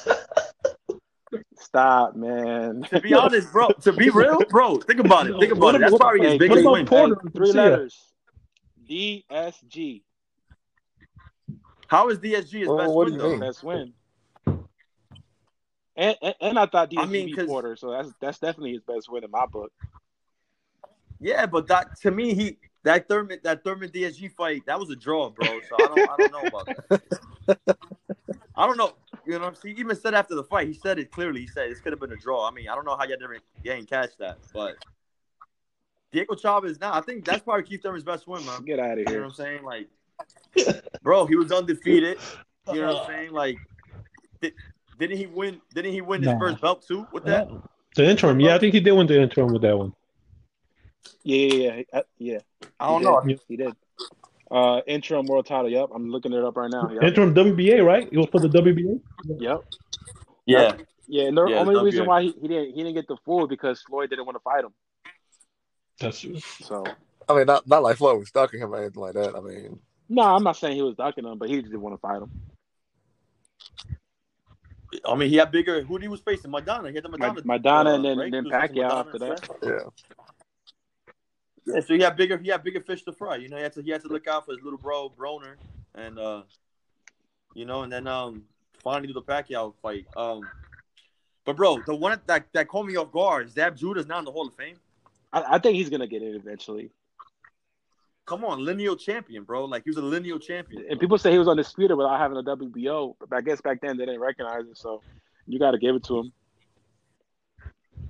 Stop, man. To be honest, bro. *laughs* To be real, bro. Think about it. Think about What it. That's about- probably his biggest win. Porter? Hey, three See ya. letters. DSG. How is DSG his Well, best win you though? Best win. And, and, and I thought DSG I mean, beat 'cause- Porter, so that's that's definitely his best win in my book. Yeah, but that to me, he that Thurman that Thurman DSG fight that was a draw, bro. So I don't I don't know about that. *laughs* I don't know. You know what I'm saying? He even said after the fight, he said it clearly. He said this could have been a draw. I mean, I don't know how y'all didn't you ain't catch that, but Diego Chavez now, I think that's probably Keith Thurman's best win, man. Get out of here. You know what I'm saying? Like, bro, he was undefeated. You know what I'm saying? Like, did, didn't he win? Didn't he win his Nah. first belt too with that? The interim. Yeah, I think he did win the interim with that one. Yeah, yeah, yeah. Uh, yeah. I don't He know. did. He did. Uh, interim world title. Yep, I'm looking it up right now. Yep. Interim WBA, right? He was for the WBA. Yep. Yeah. Yeah, and the Yeah, only WBA. reason why he, he didn't he didn't get the full because Floyd didn't want to fight him. That's true. So I mean, not not like Floyd was stalking him or anything like that. I mean, no, I'm not saying he was ducking him, but he didn't want to fight him. I mean, he had bigger. Who he was facing? Maidana. He had the Maidana. Maidana uh, and then, right? then He was facing Pacquiao after that. yeah. Yeah, so he had bigger. He had bigger fish to fry. You know, he had to. He had to look out for his little bro Broner, and uh, you know, and then um, finally do the Pacquiao fight. Um, but bro, the one that that caught me off guard is Zab Judah's not in the Hall of Fame. I, I think he's gonna get it eventually. Come on, lineal champion, bro. Like he was a lineal champion. And people say he was undisputed without having a WBO, but I guess back then they didn't recognize it, so you got to give it to him.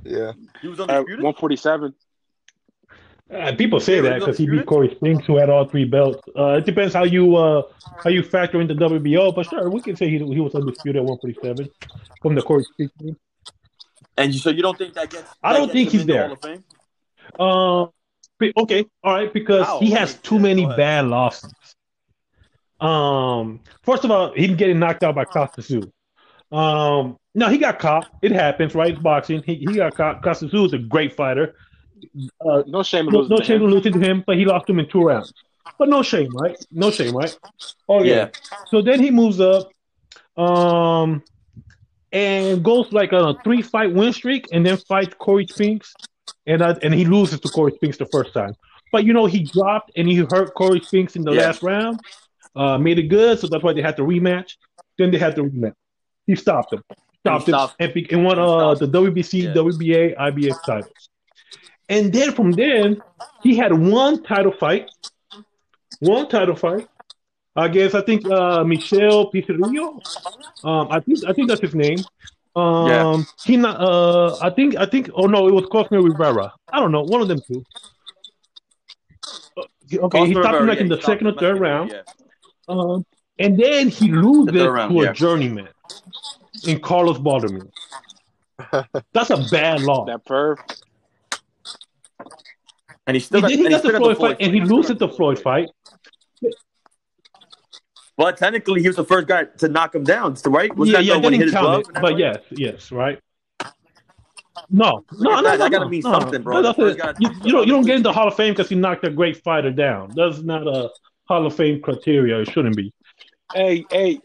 Yeah. He was At undisputed. 147. Uh, people say that because he beat? Corey Spinks, who had all three belts. Uh, it depends how you uh, how you factor into WBO, but sure, we can say he, he was undisputed at 147 from the Corey Spinks. team. And you, so you don't think that gets? I don't think he's there. Uh, okay, all right, because he has too many bad losses. Um, first of all, him getting knocked out by Kostya. Um, no, he got caught. It happens, right? It's boxing. He he got caught. Kostya is a great fighter. Uh, No shame no, no shame him. to losing to him, but he lost him in two rounds. But no shame, right? No shame, right? Oh yeah. Yeah. So then he moves up, um, and goes like on a three fight win streak, and then fights Corey Spinks, and uh, and he loses to Corey Spinks the first time. But you know he dropped and he hurt Corey Spinks in the Yeah. last round, uh, made it good, so that's why they had to rematch. Then they had to rematch. He stopped him, stopped him, stopped- and, and won uh, the WBC, Yeah. WBA, IBF titles. And then from then, he had one title fight, one title fight against I think uh, Michelle Piccirillo. Um, I think I think that's his name. Um, Yeah. he not. Uh, I think I think. Oh no, it was Cosme Rivera. I don't know, one of them two. Uh, Okay, he Cosme stopped him like yeah, in the second or him, third yeah. round. Um, and then he loses The round, to a journeyman in Carlos Baldomir. *laughs* That's a bad loss. That perv. And he still And then he got the Floyd fight, and he still loses the Floyd fight. But technically, he was the first guy to knock him down, right? Was yeah, that yeah, the I one he hit didn't count it, but fight? yes, yes, right. No, no, at no, that. no, That gotta no, mean no. something, bro. No, The that's first it. guy- You, you don't, you don't get into Hall of Fame because you knocked a great fighter down. That's not a Hall of Fame criteria. It shouldn't be. Hey, hey,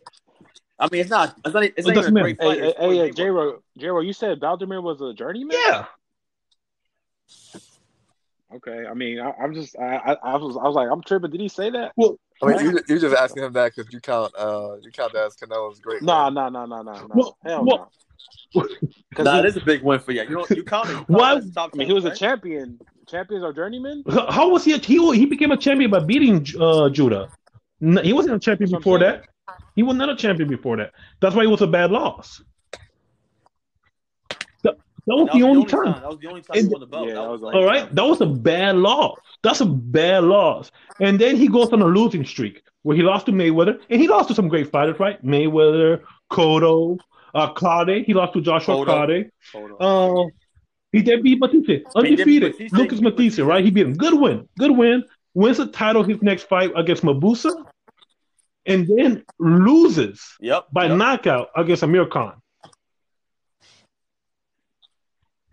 I mean, it's not. It's not. It's not even a great hey, fight. hey, It's Floyd hey, Mayweather. J Ro, J Ro, you said Baldomir was a journeyman? Yeah, Okay, I mean, I, I'm just, I, I, I was, I was like, I'm tripping. Did he say that? well, I mean, you you just asking him that because you count uh you count that as Canelo's great. Nah, win. nah, nah, nah, nah, nah. Hell no. *laughs* Nah, he, it is a big win for you. You don't. You count it. You count Why- it as top I mean, he was a champion. Champions are journeymen. how was he? A, he he became a champion by beating uh, Judah. No, he wasn't a champion That's before that. He was not a champion before that. That's why it was a bad loss. That, that was That the only only time. That was the only time And- he won the belt. Yeah, that that was was like, All right, that was a bad loss. That's a bad loss. And then he goes on a losing streak where he lost to Mayweather, and he lost to some great fighters, right? Mayweather, Cotto, uh, Clottey. He lost to Joshua Cotto. Clottey. Uh, he did beat Matthysse, he undefeated. Matthysse, Lucas he Matthysse, right? He beat him. Good win. Good win. Wins the title his next fight against Mabuza, and then loses Yep. by yep. knockout against Amir Khan.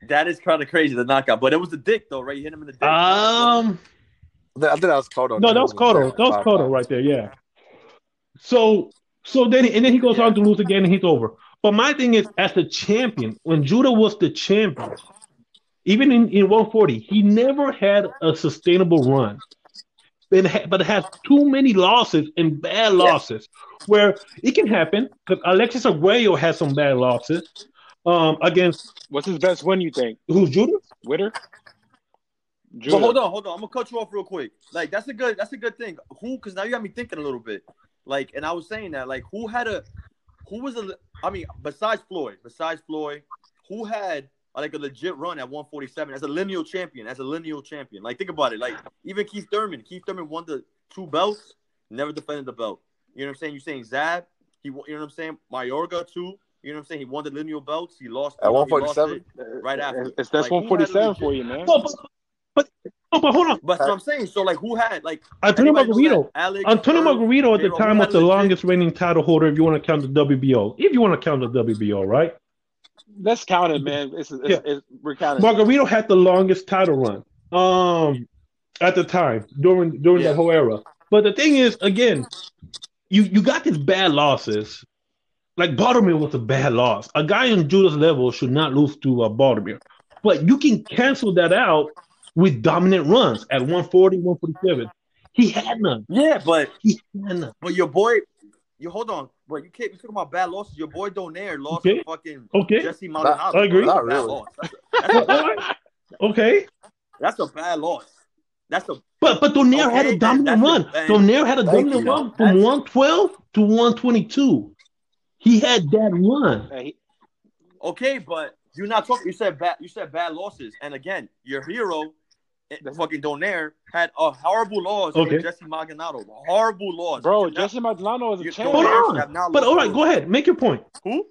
That is kind of crazy, the knockout. But it was the dick, though, right? You hit him in the dick. Um. I think I think that was Cotto. No, that was Cotto. That was Cotto right there. Yeah. So, so then, and then he goes on to lose again, and he's over. But my thing is, as the champion, when Judah was the champion, even in, in 140, he never had a sustainable run. But, ha- but it has too many losses and bad losses, where it can happen. Because Alexis Arguello has some bad losses um, against What's his best win? You think who's Judah? Witter? But hold on, hold on. I'm gonna cut you off real quick. Like that's a good, that's a good thing. Who? Because now you got me thinking a little bit. Like, and I was saying that, like, who had a, who was a, I mean, besides Floyd, besides Floyd, who had like a legit run at 147 as a lineal champion, as a lineal champion. Like, think about it. Like, even Keith Thurman, Keith Thurman won the two belts, never defended the belt. You know what I'm saying? You're saying Zab, he, you know what I'm saying? Mayorga too. You know what I'm saying? He won the lineal belts. He lost At you know, he lost 147? Right after. It's, that's Like, who had a 147 for you, man. No, but, but but hold on. But that's what I'm saying. So like, who had like Antonio Margarito. Alex, Antonio Irv, Margarito at the J-Ro, time was the legit- longest reigning title holder if you want to count the WBO. If you want to count the WBO, right? Let's count it, man. It's, it's, Yeah. it's, we're counting. Margarito had the longest title run um at the time during during Yeah. that whole era. But the thing is, again, you you got these bad losses. Like Baldomir was a bad loss. A guy in Judah's level should not lose to uh, Baldomir. But you can cancel that out with dominant runs at 140, 147. He had none. Yeah, but He had none. but your boy, you hold on, but you can't. You talking about bad losses. Your boy Donaire lost Okay. to fucking Okay. Jesse Maldonado. I agree. That's a Not bad really. loss. That's a, *laughs* that's, a, All right. Okay. that's a bad loss. That's a But but Donaire had a dominant run. that's Donaire had a Thank dominant you. run from That's it. 112 to 122. He had that one. He- okay, but you're not talking. You said bad. You said bad losses, and again, your hero, eh, fucking Donaire, had a horrible loss Okay. against Jesse Maldonado. Horrible loss, bro, Jesse Maldonado is a you're. Hold on. But all right, go ahead. Make your point. Who?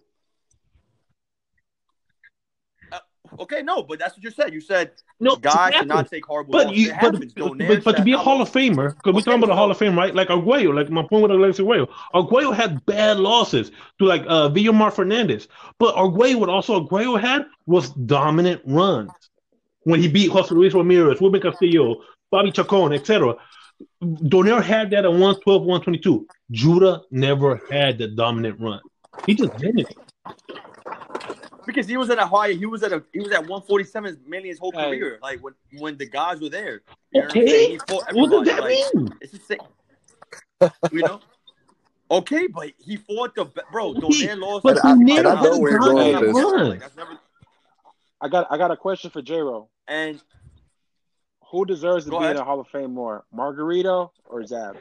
Uh, okay, no, but that's what you said. You said No, guys should not take horrible But, you, but, but, but, but to be a Hall of Famer, because we're talking about the so- Hall of Fame, right? Like Arguello, like my point with Alexis Arguello. Arguello had bad losses to like uh, Vilomar Fernandez. But Arguello, what also Arguello had was dominant runs. When he beat Jose Luis Ramirez, Ruben Castillo, Bobby Chacon, etc. Donaire had that at 112, 122. Judah never had the dominant run. He just didn't. Because he was at a high. He was at a. He was at 147 mainly his whole Hey. career. Like when when the guys were there. You know what I'm Okay. saying? He What does that Like, mean? It's the same. you know. Okay, but he fought the be- bro. Donaire lost. But to- Donaire and I had know a where you're going with this. run. Like, that's never- I got I got a question for J Ro. and Who deserves to Go be ahead. in the Hall of Fame more, Margarito or Zab?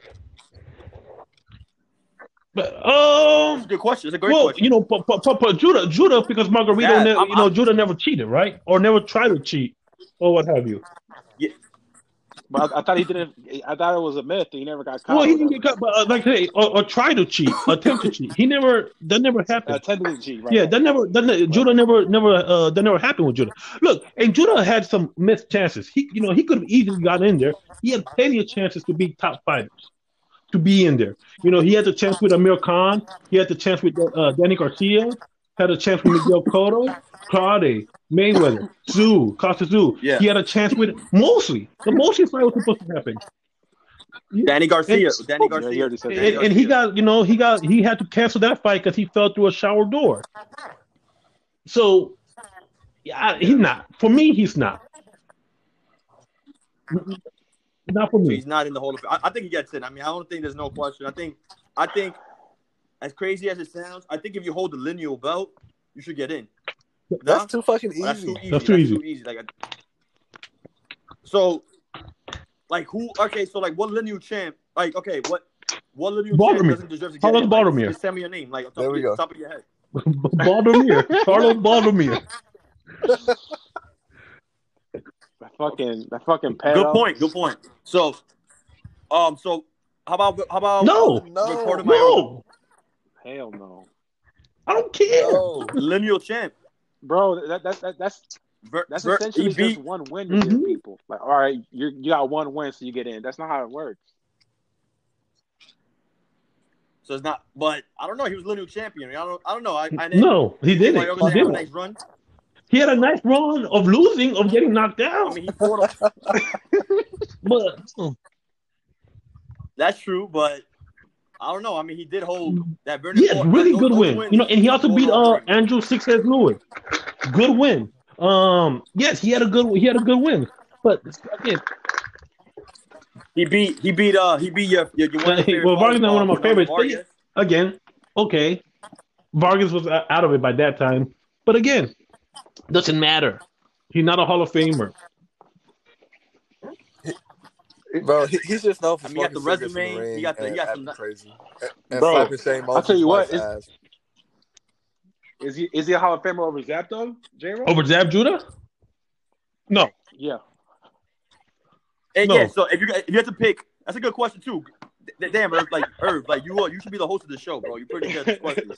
But um, a good question. It's a great well, question. you know, but, but, but, but Judah, Judah, because Margarito, Yeah, you know, I'm- Judah never cheated, right? Or never tried to cheat, or what have you. But I, I thought he didn't. I thought it was a myth. He never got caught. Well, he didn't get caught, but uh, like hey, or, or try to cheat, attempt to cheat. He never, that never happened. attended the G. Right? Yeah, that never, that ne- Judah never, never, uh, that never happened with Judah. Look, and Judah had some missed chances. He, you know, he could have easily got in there. He had plenty of chances to be top fighters, to be in there. You know, he had the chance with Amir Khan. He had the chance with uh, Danny Garcia. Had a chance with Miguel Cotto, Clottey, Mayweather, Tszyu, Kostya Tszyu. Yeah. He had a chance with Mosley. The Mosley fight was supposed to happen. Danny Garcia. And- Danny Garcia. you already said And, and he got, you know, he got, he had to cancel that fight because he fell through a shower door. So, yeah, he's not. For me, he's not. Not for me. He's not in the Hall of Fame. I, I think he gets in. I mean, I don't think there's no question. I think, I think, as crazy as it sounds, I think if you hold the lineal belt, you should get in. That's Nah? too fucking easy. That's easy. too easy. That's too easy. easy. Like, so, like who? Okay, so like what lineal champ? Like, okay, what what lineal Baldomir. champ doesn't deserve to get Carlos in? Baldomir. Like, just tell me your name. Like, top, There of we your, go. top of your head. *laughs* Baldomir. Carlos Baldomir. *laughs* That fucking that fucking pedo. Good point. Good point. So, um, so how about how about No. No. Ricardo Mayorga? No, Hell no, I don't care. No. lineal champ? bro. That, that, that that's Ver, that's Ver- essentially he beat just one win to give Mhm. people. Like, all right, you you got one win, so you get in. That's not how it works. So it's not, but I don't know. He was lineal champion. I don't. I don't know. I, I didn't. No, he didn't. Mayorga He didn't have a didn't. nice run. He had a nice run of losing, of getting knocked down. I out. mean, he fought. *laughs* But oh, That's true, but I don't know. I mean, he did hold that. Vernon he had Forrest- really good those win. wins, You know, and he also beat uh. Andrew Sixes Lewis. Good win. Um, yes, he had a good he had a good win. But again, He beat. He beat. Uh, he beat your. your, your one of Well, Vargas not one of my favorites, but Vargas. again, okay, Vargas was out of it by that time. But again, doesn't matter. He's not a Hall of Famer. Bro, he, he's just known for I mean, he got smoking the cigarettes in resume, the he got the- he got acting some- crazy. And, and Bro, I'll tell you what, Moses' it's- ass. Is he is he a Hall of Famer over Zab though, J. Ro? Over Zab Judah? No. Yeah. And No. yeah, so if you if you have to pick, that's a good question too. D- Damn, Irv, like Irv, like you are, you should be the host of the show, bro. You're pretty good at this *laughs* You know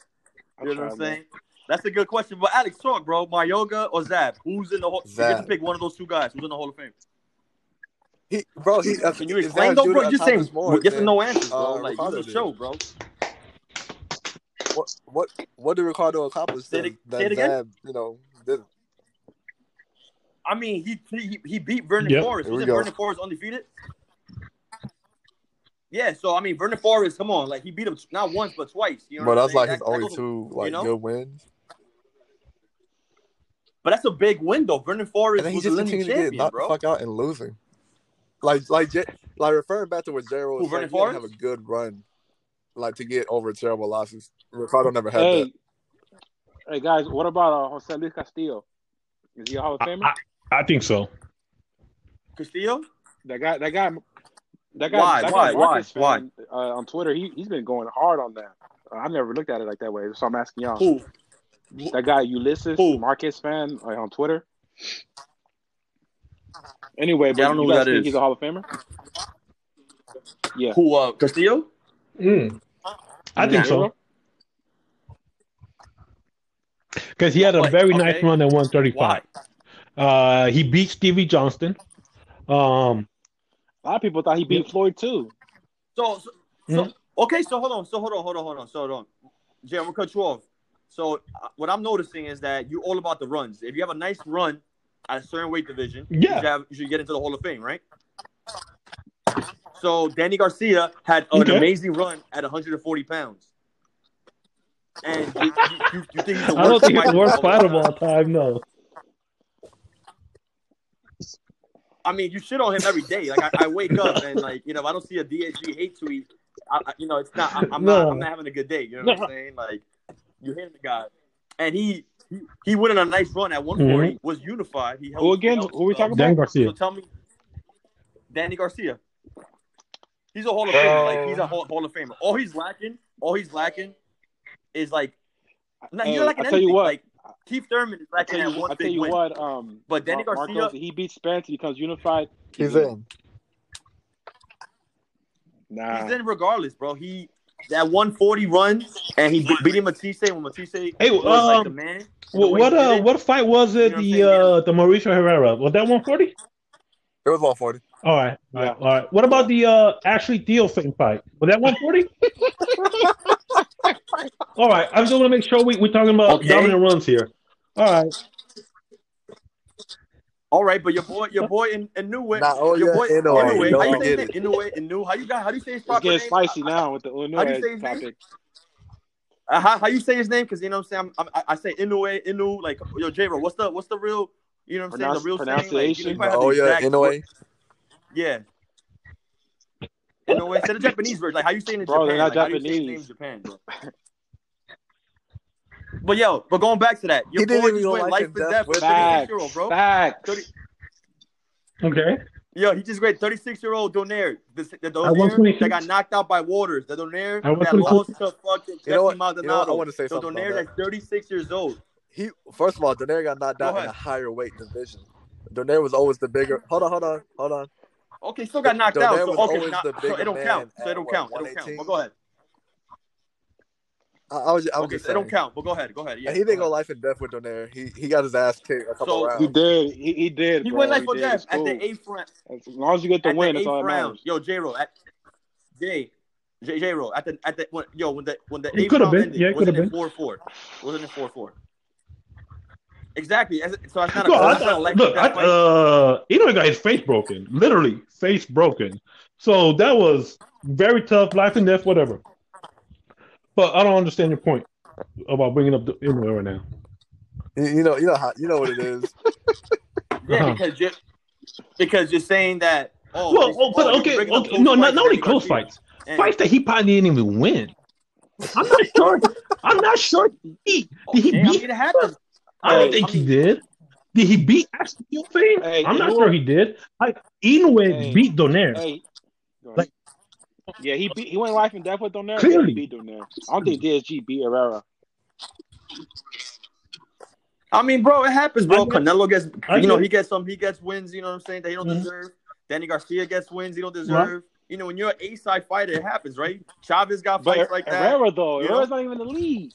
what I'm trying, man. saying? That's a good question. But Alex, talk, bro. Mayorga or Zab? Who's in the hall? You get to pick one of those two guys. Who's in the Hall of Fame? He, bro, he. Uh, Can you his explain though, bro? to Just saying accomplish more yes or than, no answers, bro. uh, like Ricardo do the show, bro. What what what did Ricardo accomplish Say it- that, say that it again? Zab, you know, didn't? I mean, he he, he beat Vernon Yep. Forrest. Here we Wasn't go. Vernon Forrest undefeated? Yeah, so I mean, Vernon Forrest, come on, like he beat him not once but twice. You know, but what I'm that's like saying? his That- that only goes- two like know? good wins, But that's a big win, though. Vernon Forrest and then he was a just lineage continued to get champion, knocked bro. fuck out and losing. Like like J- like referring back to what Gerald Who, was Vernon saying, he had to have a good run, like to get over terrible losses. Ricardo never had Hey, that. hey guys, what about uh, Jose Luis Castillo? Is he a Hall of Famer? I, I think so. Castillo? that guy, that guy, that guy, Why? that Why? guy Why? Marcus Why? fan, Uh, on Twitter, he he's been going hard on that. Uh, I've never looked at it like that way, so I'm asking y'all. Who? That guy Ulysses, Who? Marcus fan uh, on Twitter. Anyway, but Yeah, I don't know who guys that think is. he's a Hall of Famer? Yeah. Who? Uh, Castillo? Mm. I think so. Because he had a very okay. nice run at 135. Uh, he beat Stevie Johnston. Um, A lot of people thought he beat Floyd too. So, so, so Mhm. okay, so hold on, so hold on, hold on, hold on, so hold on. Jay, I'm gonna cut you off. So uh, what I'm noticing is that you're all about the runs. If you have a nice run at a certain weight division, you, Yeah. should have, you should get into the Hall of Fame, right? So Danny Garcia had an Okay. amazing run at 140 pounds. And you, you, you, you think he's the *laughs* I don't worst think he's the fighter worst of all fighter of time? all time. No. I mean, you shit on him every day. Like I, I wake up and like you know, if I don't see a DSG hate tweet, I, you know, it's not. I'm, I'm not. No. I'm not having a good day. You know what No. I'm saying? Like you hit the guy, and he he, he went on a nice run at 140. Was unified. He held, Who again? he held Who we talking Dan about? Garcia. So tell me, Danny Garcia. He's a Hall of Famer. Like he's a Hall, Hall of Famer. All he's lacking, all he's lacking, is like. No, he's Hey, not lacking I tell you anything. what. Like Keith Thurman is I lacking tell that you, one I tell you win. what. Um, But Danny Mar- Garcia- Marcos, he beats Spence. He becomes unified. He's in. Nah. He's in regardless, bro. He that 140 run and he beat him Matisse when Matisse Hey, was like um, the man. What way what uh what fight was it? You know The I'm uh the Mauricio Herrera was that 140? It was 140. All right, all Yeah. right, all right. What about the uh Ashley Theophane fight? Was that 140? *laughs* all right, I just want to make sure we we're talking about Okay. dominant runs here. All right, All right, but your boy, your boy in Inoue, Nah, oh, your yeah, boy Inoue, Inoue, don't how you say forget his name? Inoue, Inu, how you got? How do you say his It's proper getting name? spicy now with the How do you say Illinois his name? topic. Uh, how, how you say his name? Because you know what I'm saying. I'm, I, I say Inoue, Inu, like yo, J What's the what's the real? You know what I'm saying? The Pronounce- real saying. Like, you, know, you pronunciation? Oh yeah, exact- in a way. Yeah. Inoue, say the Japanese version. Like how you say it in Bro, Japan? they're not like, how do you say his name in Japanese. Japan, bro? *laughs* But yo, but going back to that, your He didn't boy just went life life and and death death with with a 36 year old, bro. Facts. 30, okay. Yo, he just great. 36 year old Donaire. The, the Donaire that got knocked out by Walters. The Donaire At that lost to fucking Jesse You know what? Maldonado. You know what? I want to say the something. Donaire about that. that's 36 years old. He first of all, Donaire got knocked Go out in a higher weight division. Donaire was always the bigger. Hold on, hold on, hold on. Okay, still got knocked Donaire out. So, was okay, always not, the so it don't man count. So it don't count. It don't count. But go ahead. I, I was, I was Okay, just so don't count. But go ahead. Go ahead. Yeah, he didn't go go life and death with Donaire. He he got his ass kicked a couple So- rounds. He did. He, he did. He bro. went life He or death It's at the eighth round. As long as you get the At win, the that's all that round. matters. Yo, J Ro, at J J J Ro at the at the when, yo when the when the It eighth could've round been. ended, Yeah, it wasn't could've it been. four four? Wasn't it four four? Exactly. So it's not a, No, I, that's not a look, or I, death fight. uh, Inoue got his face broken, literally face broken. So that was very tough, life and death, whatever. But I don't understand your point about bringing up the Inoue right now. You, you know, you know how you know what it is. *laughs* Yeah, Uh-huh. because you're because you're saying that. Oh, well, it's- oh, but oh, okay, okay, no, not, not only close fights, And- fights that he probably didn't even win. I'm not sure. I'm not sure. He, did he Okay, I beat? mean, it happens. I don't Hey, think I he did. Did he beat Ashley Fame? Hey, I'm not sure he did. Like Inoue Hey. beat Donaire. Hey. Like- yeah, he beat, he went life and death with Donaire. Clearly. He beat Donaire. I don't think DSG beat Herrera. I mean, bro, it happens, bro. I Canelo gets, you know, he gets some, he gets wins. You know what I'm saying? That he don't Mhm. deserve. Danny Garcia gets wins he don't deserve. You know, when you're an A side fighter, it happens, right? Chavez got But fights like that. Herrera though, you Herrera's know? not even the lead.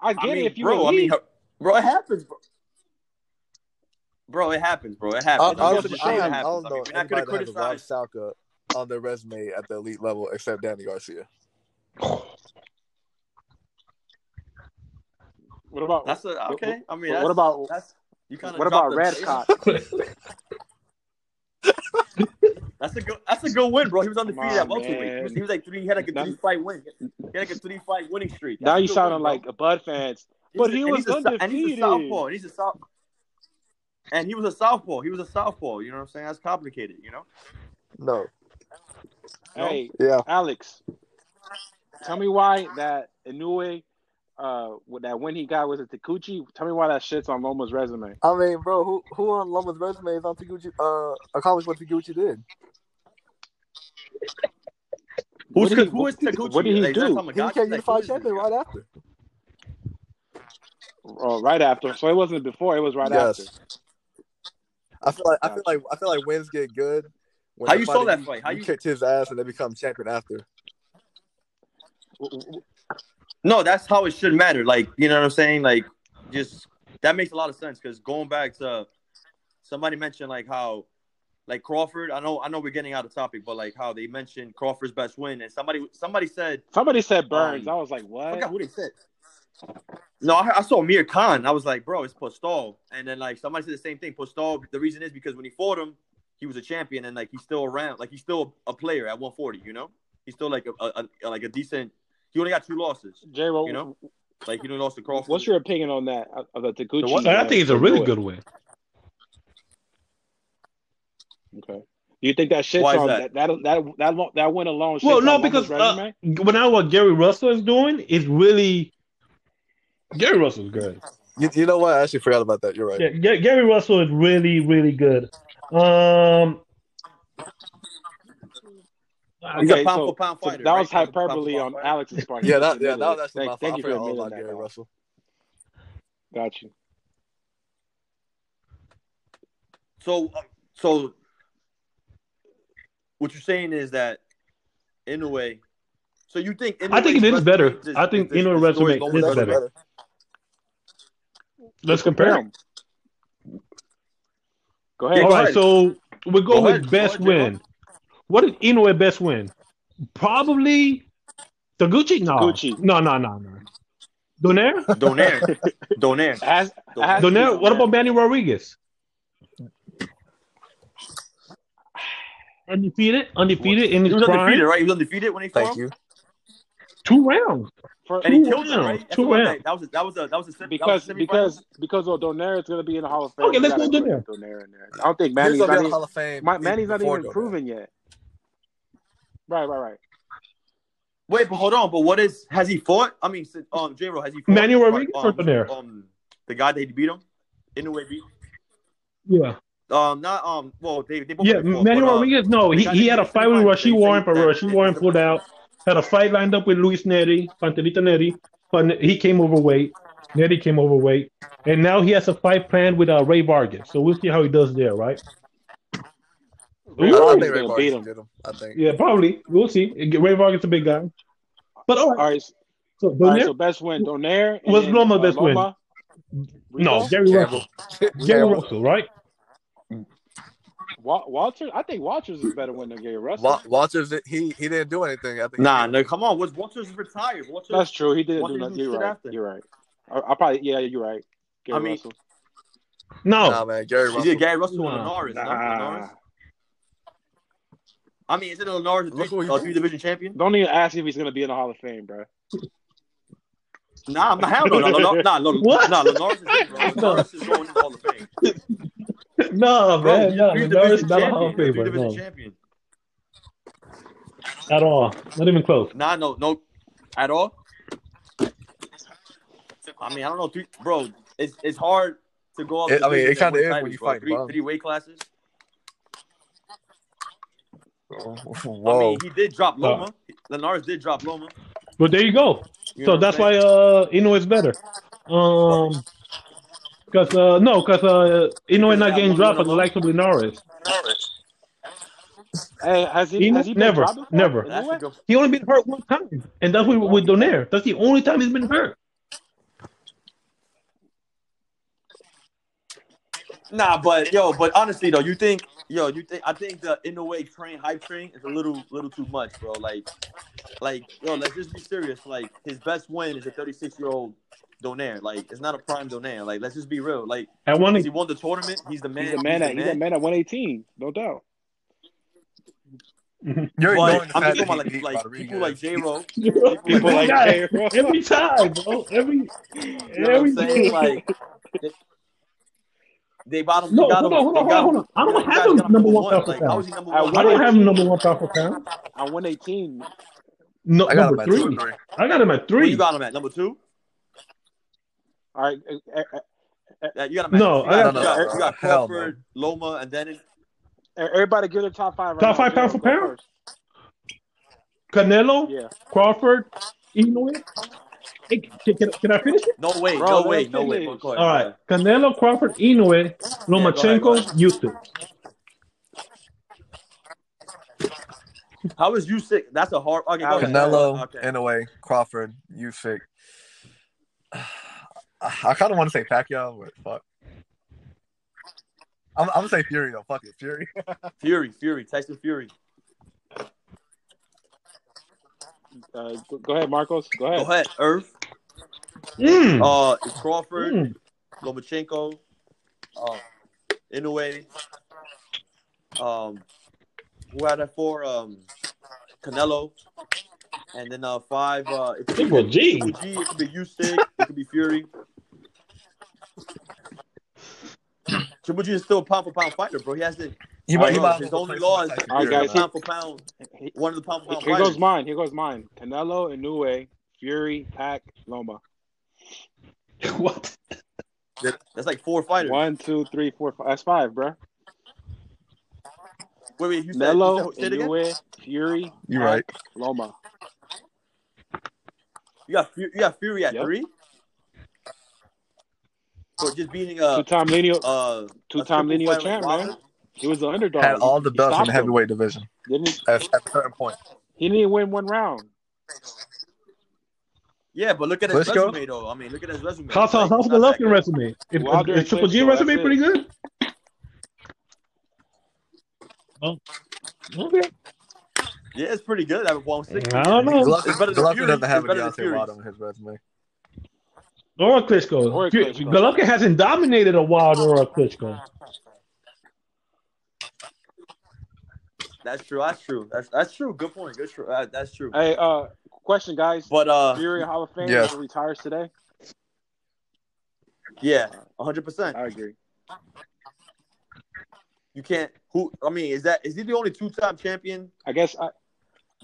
I get I mean, it if you bro, I in mean, bro, it happens, bro. Bro, it happens, bro. It happens. I, It don't, goes to I, show you don't, it I happens. don't I know mean, we're not gonna anybody that has a Rob criticize. Salka on their resume at the elite level except Danny Garcia. *sighs* What about That's a, okay. I mean, what about- that's you kind of what about Redkach? *laughs* That's a good. That's a good win, bro. He was undefeated Come on, at welterweight. He was, he was like three. He had like a three fight win. He had like a three fight winning streak. That's Now a you good sounding win, like a Bud fans. He's but a- he and was he's a, sou- And he's a southpaw. And he's a south. And he was a southpaw. He was a southpaw. You know what I'm saying? That's complicated. You know. No. No? Hey, Yeah. Alex, tell me why that Inoue, uh, that win he got was it Taguchi? Tell me why that shit's on Loma's resume. I mean, bro, who who on Loma's resume is on Taguchi uh accomplished what Taguchi did? Who's What did he- who is Taguchi? what did he Like, that do? He became unified champion right after. Oh, right after. So it wasn't before. It was right Yes. after. I feel like I feel like I feel like wins get good. When How you saw fighter- that fight? How you- kicked his ass and they become champion after? No, that's how it should matter. Like, you know what I'm saying? Like, just that makes a lot of sense because going back to somebody mentioned like how like Crawford. I know, I know we're getting out of topic, but like how they mentioned Crawford's best win, and somebody somebody said Somebody said Burns. Um, I was like, I what? forgot who they said. No, I, I saw Mir Khan. I was like, bro, it's Postol. And then like somebody said the same thing. Postol. The reason is because when he fought him, he was a champion, and like he's still around. Like he's still a player at 140. You know, he's still like a, a, a like a decent. He only got two losses. J Ro, You know, Like he only lost to Crawford. what's your opinion on that of the Taguchi? The? I think it's a uh, really good win. Okay. Do you think that shit on that? that that that that, that, that win alone? Well, no, because uh, when I what Gary Russell is doing is really Gary Russell's good. You, you know what? I actually forgot about that. You're right. Yeah, Gary Russell is really really good. Um, He's a Okay, pound so- for pound so fighter. that right? was Pound pound hyperbole on fighter. Alex's *laughs* part. Yeah, He that yeah, admitted that it. was actually thank, my thank fault. you for forgot all admitting about that. Gary Alex. Russell. Got you. So, uh, so what you're saying is that in a way, so you think? I think it Inoue's is better. resume- I think this- Inoue this story resume is is better. better. Let's compare. Bam. Go ahead. Yeah, All go right, so we go Go with ahead. Go best ahead, J-Lo. win. What is Inoue best win? Probably Taguchi. No, Taguchi. no, no, no, no. Donaire. Donaire, *laughs* Donaire. It has- it has to Donaire. What about Manny Rodriguez? Undefeated, undefeated in He was prime. undefeated, right? He was undefeated when he fought Thank you. Two rounds. For- and he Two killed him, rounds, right? Two the rounds. that, that was a, that was a that was a sem- because that was a because because of Donaire is going to be in the Hall of Fame. Okay, let's go put Donaire. Donaire in there. I don't think Manny's gonna not in the even, Hall of Fame. Ma- Manny's not even Donaire. proven yet. Right, right, right. Wait, but hold on. But what is has he fought? I mean, since- um, J. Ro, has he fought? Manny Rodriguez or um, Um, the guy that he beat him in the way beat. Yeah, Um, not um. Well, they they both yeah. fought, Manny but, uh, Rodriguez. No, he, he had a fight with they Rasheed say Warren, but that- Rau'shee Warren pulled out. Had a fight lined up with Luis Nery, Pantelita Nery, but he came overweight. Nery came overweight, and now he has a fight planned with uh, Rey Vargas. So we'll see how he does there, right? Rey Ooh. I think Rey going to Vargas beat him. get him. I think. Yeah, probably. We'll see. Rey Vargas is a big guy. But all All right, right, so all right. So best win Donaire. and What's then, Loma's uh, best win? Loma, no, Rico? Gary Campbell. Russell. Gary Campbell. Russell, right? Wa- Walter. I think Walters is better win than Gary Russell. Wa- Walters, he he didn't do anything. I think. Nah, no, come on. Was Walters retired? Walters. That's true. He didn't What do did nothing. You're right. after? You're right. I, I probably yeah. You're right. Gary I mean, Russell. No, Nah, man, Gary He Russell. did Gary Russell and Nah. Linares. Nah. Linares. I mean, isn't Linares a three, uh, three division champion? Don't even ask if he's going to be in the Hall of Fame, bro. Nah, I'm not. Hell no, no, no, no, nah, no, What? *laughs* nah, Linares is in, bro. Linares is going to the Hall of Fame. no, Bro, man, no, three Linares is division not a Hall of champion. Famer, division no, champion. at all. Not even close. Nah, no, no, at all. I mean, I don't know, three, bro. It's it's hard to go up. It- I mean, it kinda is when you bro. fight three, three weight classes. I Whoa. mean, he did drop Loma. Linares did drop Loma. But there you go. You So that's why saying? uh Inoue is better. Um, because uh no, because uh Inoue not that getting one dropped win for the likes of Linares. Hey, has he? He- has he been never, dropped never. In That's Inoue? a good. He only been hurt one time, and that's with, with Donaire. That's the only time he's been hurt. Nah, but yo, but honestly though, you think yo, you think I think the in the way train hype train is a little little too much, bro. Like, like yo, let's just be serious. Like his best win is a 36 year old Donaire. Like it's not a prime Donaire. Like let's just be real. Like I want he to. won the tournament. He's the man. He's a man the at he's a man at 118, no doubt. *laughs* You're But ignoring the I'm fact just talking about that like, beat like Rodriguez. *laughs* people like J Ro. People like Yeah, J-Ro. *laughs* every time, bro. Every You know what every I'm saying? Like they, they bottom. No, they got hold him, on, hold they on, got hold him- on. I don't have guys him number one pound for Like how he number one? I don't have him number one pound for pound. At 118, No, I got number him at three. three. I got him at Where three. you got him at number two? All right. uh, uh, Yeah, you got him at No, you I got, got- you got, No, you got hell. Crawford, Loma, and then uh, everybody give their top five. Right Top now. five pound for pound? Canelo, Yeah. Crawford, Inoue. Hey, can, can, can I finish it? no way, Bro, no way, no way. finish. Go ahead, All go right. ahead. Canelo, Crawford, Inoue, Lomachenko, go ahead. Yusuf. How is Usyk? That's a hard. Okay. Canelo, Okay. in a way, Crawford, Usyk. *sighs* I kind of want to say Pacquiao, but fuck. I'm, I'm gonna say Fury though. Fuck it, Fury. *laughs* Fury, Fury, Tyson Fury. Uh, go- go ahead, Marcos. Go ahead. Go ahead, Earth. Mm. Uh, it's Crawford, Mm. Lomachenko, uh, Inoue. Um, who had that for? Um, Canelo, and then uh five. Uh, it could be G. G. It could be Usyk. It could be Fury. Triple G is still a pound for pound fighter, bro. He has the He might- he he might his only place law is All right, guys, pound for pound. One of the pound for pound Here fighters. goes mine. Here goes mine. Canelo, Inoue, Fury, Pac, Loma. *laughs* What? That's like four fighters. One, two, three, four, five. That's five, bro. Wait, wait. You said, Melo, you said, say it again? Inoue, Fury, You Pac, right. Loma. You got you got Fury at Yep. three. For just beating a Two-time lineal, uh two-time a lineal champ, man. He was the underdog. Had all the belts in stopped the him. heavyweight division Didn't he? at, at a certain point. He didn't even win one round. Yeah, but look at his Klitschko? resume though. I mean, look at his resume. How's, how's, how's it's the not Golovkin good. resume? If, Wilder is and Triple G Klitschko, resume pretty good? Oh, okay. Yeah, it's pretty good at 160. I don't know. It's better than Golovkin Fury. doesn't have It's a better than Deontay Fury. Wilder on his resume. Or a Klitschko. Or a Klitschko. Golovkin hasn't dominated a Wilder or a Klitschko. That's true. That's true. That's that's true. Good point. Good. True. Uh, that's true. Hey, uh, question, guys. But uh, Fury Hall of Fame Yes. retires today. yeah, 100. percent I agree. You can't. Who? I mean, is that is he the only two-time champion I guess I,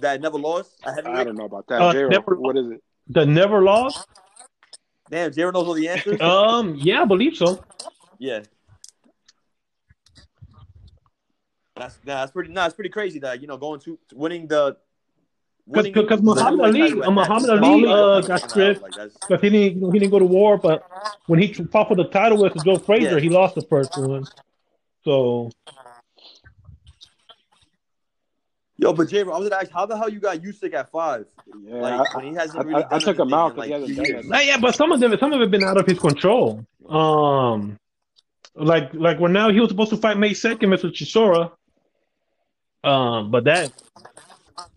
that never lost? at I don't know about that. Uh, never- what is it? The never lost? Damn, Jared knows all the answers. Um, yeah, I believe so. Yeah. That's nah, that's pretty. Nah, it's pretty crazy that you know going to winning the. Because Muhammad Ali, uh, Muhammad Ali, uh, got stripped. Like, Because he didn't, you know, he didn't go to war, but when he fought for the title with Joe Frazier, Yeah. he lost the first one. So yo, but Jay, I was gonna ask, how the hell you got Usyk at five? Yeah, Like I, when he hasn't I- really. I- I took him anything out in, 'cause he hasn't done years. it. Yeah, but some of them, some of it been out of his control. Um, like like when now he was supposed to fight May second, Mr. Chisora. Um, but that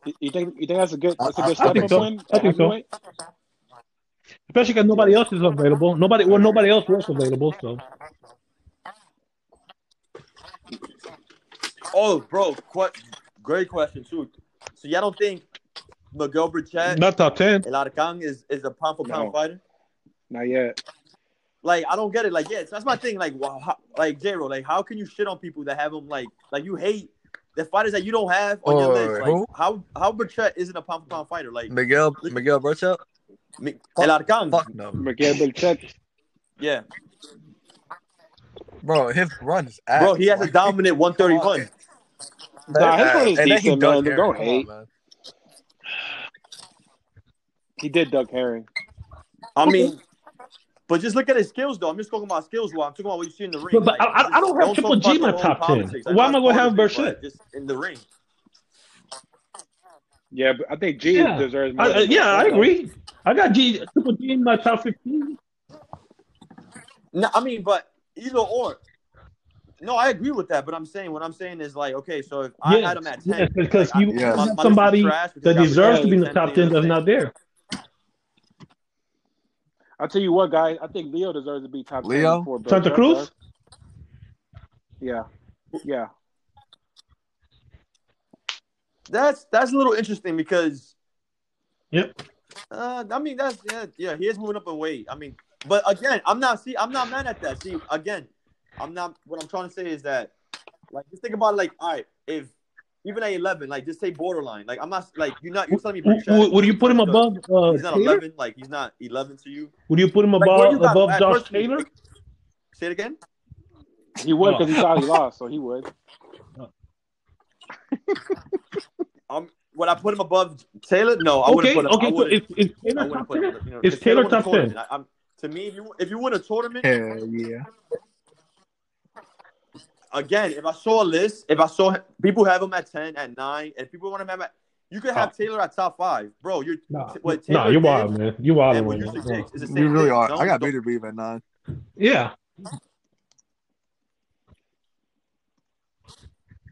you- you think you think that's a good that's a good I step think so. win? I think so. especially because nobody else is available. Nobody, well, nobody else was available. So Oh, bro, que- great question too. So y'all don't think Miguel Berchelt not top ten. El Alacrán is is a pound for pound No. fighter? Not yet. Like I don't get it. Like yeah, that's my thing. Like wow, how, like J-Ro, like how can you shit on people that have them like like you hate the fighters that you don't have on your list? Like who? how how Berchelt isn't a pound for pound fighter? Like Miguel Miguel Berchelt? Mi- El Alacrán, Fuck no, Miguel Berchelt. yeah, bro. His run is ass. bro, he has a dominant 131. Nah, his run is And decent, man. Aaron. Don't Come on, hate. man. He did duck Herring. I mean. But just look at his skills, though. I'm just talking about skills. While I'm talking about what you see in the ring. But- but Like, I- I- I don't have talk Triple G in my top 10. politics. Like, Why am I gonna have part Berchelt? Just in the ring. Yeah, but I think G Yeah. deserves more. I, uh, yeah, I agree. I got G Triple G in my top fifteen. No, I mean, but either or. No, I agree with that, but I'm saying what I'm saying is like, okay, so if I had him at yes, ten, because like, you Yeah. my- my somebody that deserves to be in the top ten players that's not there. I'll tell you what, guys. I think Leo deserves to be top Leo? ten before Bill Santa Cruz? Yeah, yeah. That's that's a little interesting because Yep. uh, I mean that's yeah, yeah, he is moving up in weight. I mean, but again, I'm not see, I'm not mad at that. See, again, I'm not. What I'm trying to say is that, like, just think about it, like, all right, if even at 11, like, just say borderline. Like, I'm not like you're not. You're telling me. W- w- Would you put him above uh, He's not Taylor? 11. Like, he's not 11 to you. Would you put him Like, what above do you got above at Josh first? Taylor? Say it again. He would because he thought he lost, so he would. *laughs* Um, would I put him above Taylor? No, I wouldn't Okay, put him. I okay. So wouldn't- is, is Taylor wouldn't top ten? You know, Is 'cause Taylor won top ten? tournament. I, I'm, to me, if you if you win a tournament, Hell yeah. Again, if I saw a list, if I saw people have him at ten, at nine, and people want him at, you could have Oh. Taylor at top five, bro. You're Nah, what nah, you're did wild, man. You wild and what right Usyk now. did the same You really thing. are. No, I got don't- Beterbiev at nine. Yeah.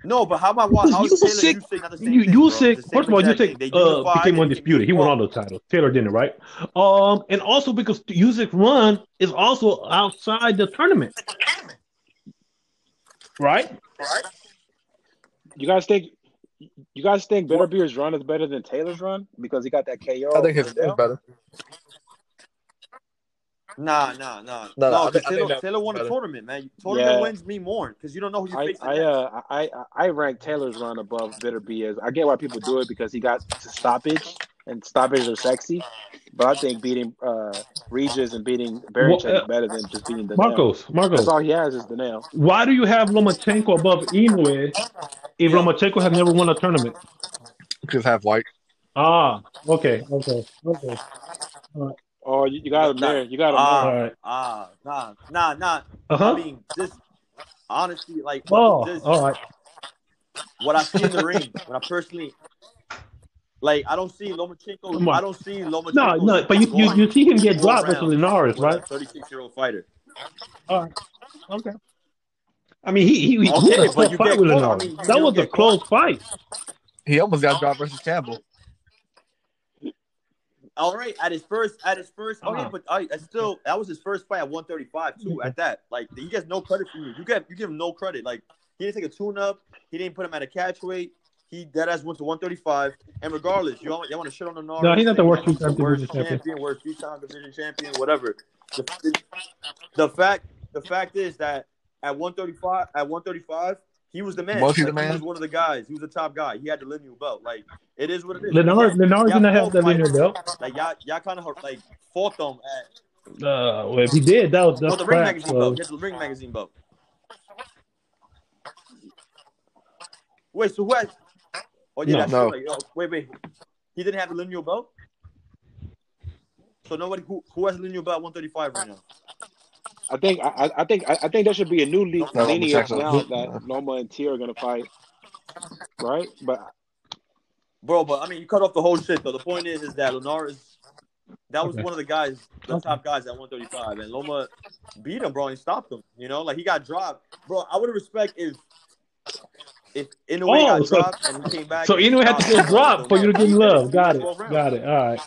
No, but how about what? How is Taylor Usyk- and Usyk not the same You, thing, bro? Usyk, first of all, you Usyk thing. They uh, became undisputed. He won all those titles. Taylor didn't, right? Um, and also because Usyk run is also outside the tournament, right? You guys think? You guys think Beterbiev's run is better than Taylor's run because he got that KO? I think his is better. Nah, nah, nah. No, no, No, I because think- I think Taylor, Taylor won a better. tournament, man. Tournament Yeah. wins mean more because you don't know who you're I facing. I, next. uh, I I rank Taylor's run above Beterbiev. I get why people do it because he got to stoppage and stoppages are sexy, but I think beating uh, Regis and beating Barry Well, uh, is better than just beating the nail. Marcos, Marcos, That's all he has is the nail. why do you have Lomachenko above Inoue if Lomachenko has never won a tournament? Because have white. Ah, okay, okay, okay. Oh, you, you got him there. You got him Ah, All right. ah, nah, nah, nah. Uh huh. I mean, just honestly, like, Oh, just all right. what I see in the ring, when I personally, like, I don't see Lomachenko. I don't see Lomachenko. No, no, but you, you, you see him get dropped versus Linares, right? Thirty-six year old fighter. All right. Okay. I mean, he he, he Okay, had a but you fight get with caught. I mean, you that was a get close fight. He almost got dropped versus Campbell. All right, at his first, at his first. Oh yeah, but I, I still that was his first fight at 135 too. At that, like he gets no credit for you. You get you give him no credit. Like he didn't take a tune up. He didn't put him at a catch weight. He dead ass went to 135. And regardless, you want, you want to shit on the Norris. No, he's not the worst two-time worst division champion. champion, worst three time division champion, whatever. The, the fact, the fact is that at 135, at 135, he was the man. Was he Like, the man? He was one of the guys. He was the top guy. He had the lineal belt. Like it is what it is. Linares, Linares Y'all did not have both that linear belt. Like y'all, y'all kind of like fought them at Uh, well, if he did, that was no, that's the ring crap. magazine So. belt. He had the ring magazine belt. Wait, so who had? Oh yeah, No. that's No. Like, oh, wait, wait. He didn't have the lineal belt. So nobody who who has the lineal belt 135 right now. I think I, I- I think I, I think there should be a new le- No, lineage Lomachenko. now that Loma and T are gonna fight, right? But Bro, but I mean, you cut off the whole shit though. The point is, is that is that was Okay. one of the guys, the top guys at 135, and Loma beat him, bro, and he stopped him. You know, like he got dropped, bro. I would have respect if, if in Oh, got so- dropped and he came back. So and Inoue had to get dropped for you to give him love. Got it. Got it. All right.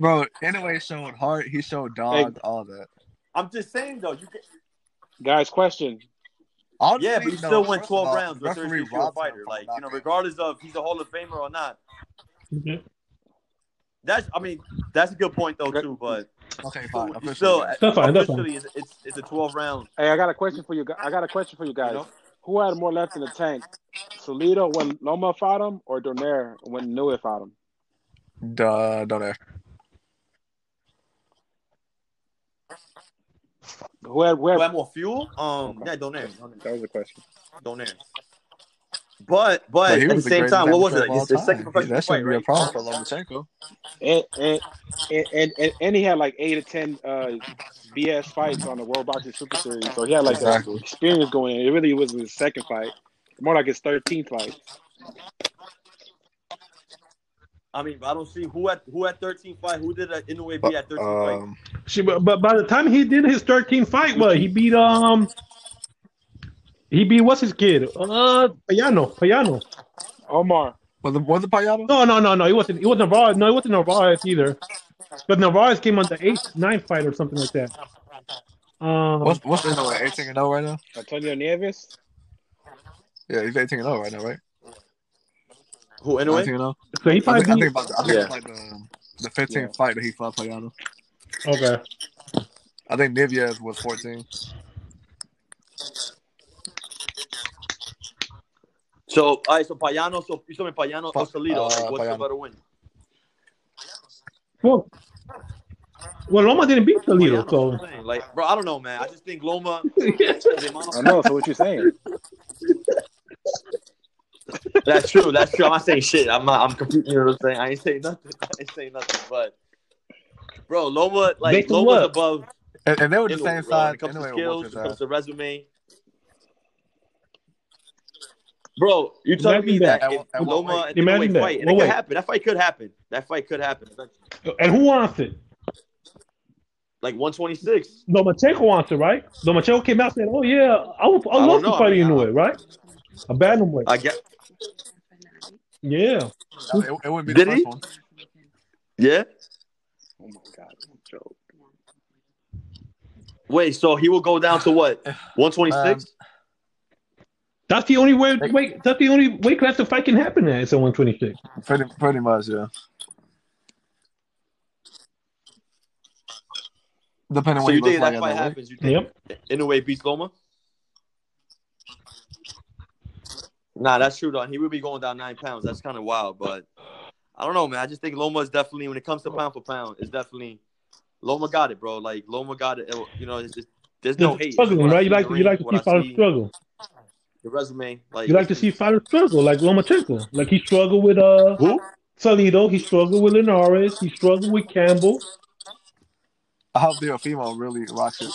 Bro, anyway, showed heart. He showed dog, all that. I'm just saying though, you can, guys, question: Honestly, yeah, but he no, still went 12 all, rounds with a referee 36 year old robbed him fighter. Like you know, knockout. regardless of he's a Hall of Famer or not. Okay. That's I mean that's a good point though too, but Okay, fine. you Officially, still yes. That's fine, that's fine. it's, it's it's a 12 round. Hey, I got a question for you. I got a question for you guys. You know? Who had more left in the tank? Salido when Loma fought him, or Donaire when Nui fought him? Duh, Donaire. Who had? Who Who had had more fuel? Um, Okay. yeah, Donaire, Donaire, that was the question. Donaire. But but But at the same time, what was it? of all It's his second time. He- That shouldn't be a problem for Lomachenko. And and, and and and and he had like eight or ten uh, BS fights on the World Boxing Super Series, so he had like Exactly. a experience going in. It really wasn't his second fight, more like his thirteenth fight. I mean, I don't see who at who had 13 fight. Who did that Inoue be at 13 fight? Um, See, but, but by the time he did his 13th fight, what he beat um He beat what's his kid? Uh, Payano. Payano. Omar. Was it was it Payano? No, no, no, no. He wasn't. He wasn't Narvaez. No, he wasn't Narvaez either. But Narvaez came on the eighth, ninth fight or something like that. Um, What's what's the number? Eighteen and zero right now. Antonio Nieves. Yeah, he's eighteen and zero right now, right? Who anyway? Eighteen and zero. so he I probably think, I think about the, I think Yeah. it's like the the fifteenth fight that he fought Payano. Okay. I think Nieves was fourteen. So, all right, so Payano, so you told me Payano or Pa- Salido. uh, like, what's the Payano. better win? Well, well, Loma didn't beat Toledo, Payano, so that's what I'm saying. Like, bro, I don't know, man. I just think Loma. the amount of- I know. So what you saying? *laughs* That's true. That's true. I'm not saying shit. I'm not. I'm confused. You know what I'm saying? I ain't saying nothing. *laughs* I ain't saying nothing. But, bro, Loma, like Based Loma's what? above. And, and they were the same bro, when size it comes anyway. to skills, Walter's when it comes to resume. Bro, you telling Imagine me that. that, At if at Loma and Inoue Imagine that. fight, and What it could weight? happen. That fight could happen. That fight could happen. and who wants it? Like 126. Lomachenko wants it, right? Lomachenko came out saying, "Oh yeah, I would, I I love to know. fight I mean, Inoue, I- right? A bantamweight. I get. yeah. It, it wouldn't be Did the he? one. Yeah. Oh my god, joke. Wait. So he will go down to what? *sighs* 126. Um, That's the only way. Wait, that's the only weight class the fight can happen at. It's at 126. Pretty pretty much, yeah. Depending so what you he looks think like that at fight that weight. happens? You think Yep. Inoue beats Loma? Nah, that's true though. He will be going down nine pounds. That's kind of wild, but I don't know, man. I just think Loma is definitely, when it comes to pound for pound, it's definitely Loma got it, bro. Like Loma got it. It- You know, it's just, there's no hate. Struggling, right? You like you like to see what see, struggle. The resume, like You like to see fighters struggle, like Lomachenko. Like he struggled with uh who? Salido. He struggled with Linares. He struggled with Campbell. I hope Teofimo really rocks it.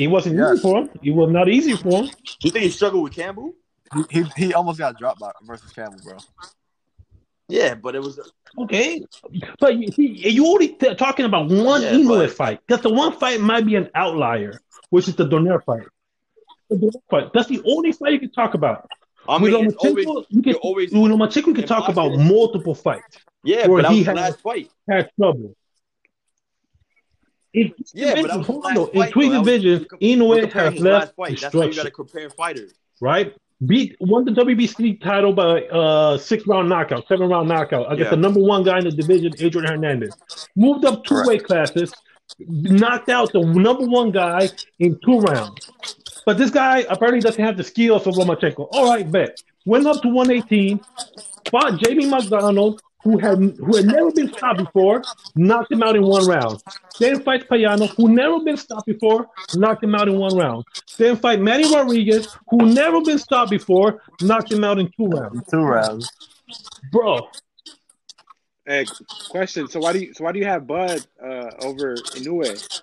It wasn't Yes. easy for him. It was not easy for him. You think he struggled with Campbell? He, he he almost got dropped by versus Campbell, bro. Yeah, but it was Okay, but you, you only t- talking about one Yeah, Inoue but- fight. Because the one fight might be an outlier, which is the Donaire fight. Fight. That's the only fight you can talk about. I with mean, it's Lomachenko, always you can, always with Lomachenko, can talk about multiple fights. yeah, where but that he was the had- last fight. Had trouble. In Yeah, but division, hold on, though, in three divisions, Inoue has left fight. That's how you got to compare fighters. right? Beat won the WBC title by uh six round knockout, seven round knockout against Yeah. the number one guy in the division, Adrian Hernandez. Moved up two weight classes, knocked out the number one guy in two rounds. But this guy apparently doesn't have the skills of Lomachenko. All right, bet. Went up to 118, fought Jamie McDonnell, who had who had never been stopped before, knocked him out in one round. Then fights Payano, who never been stopped before, knocked him out in one round. Then fight Manny Rodriguez, who never been stopped before, knocked him out in two rounds. Two rounds. Bro, Hey, question. So why do you so why do you have Bud uh, over Inoue?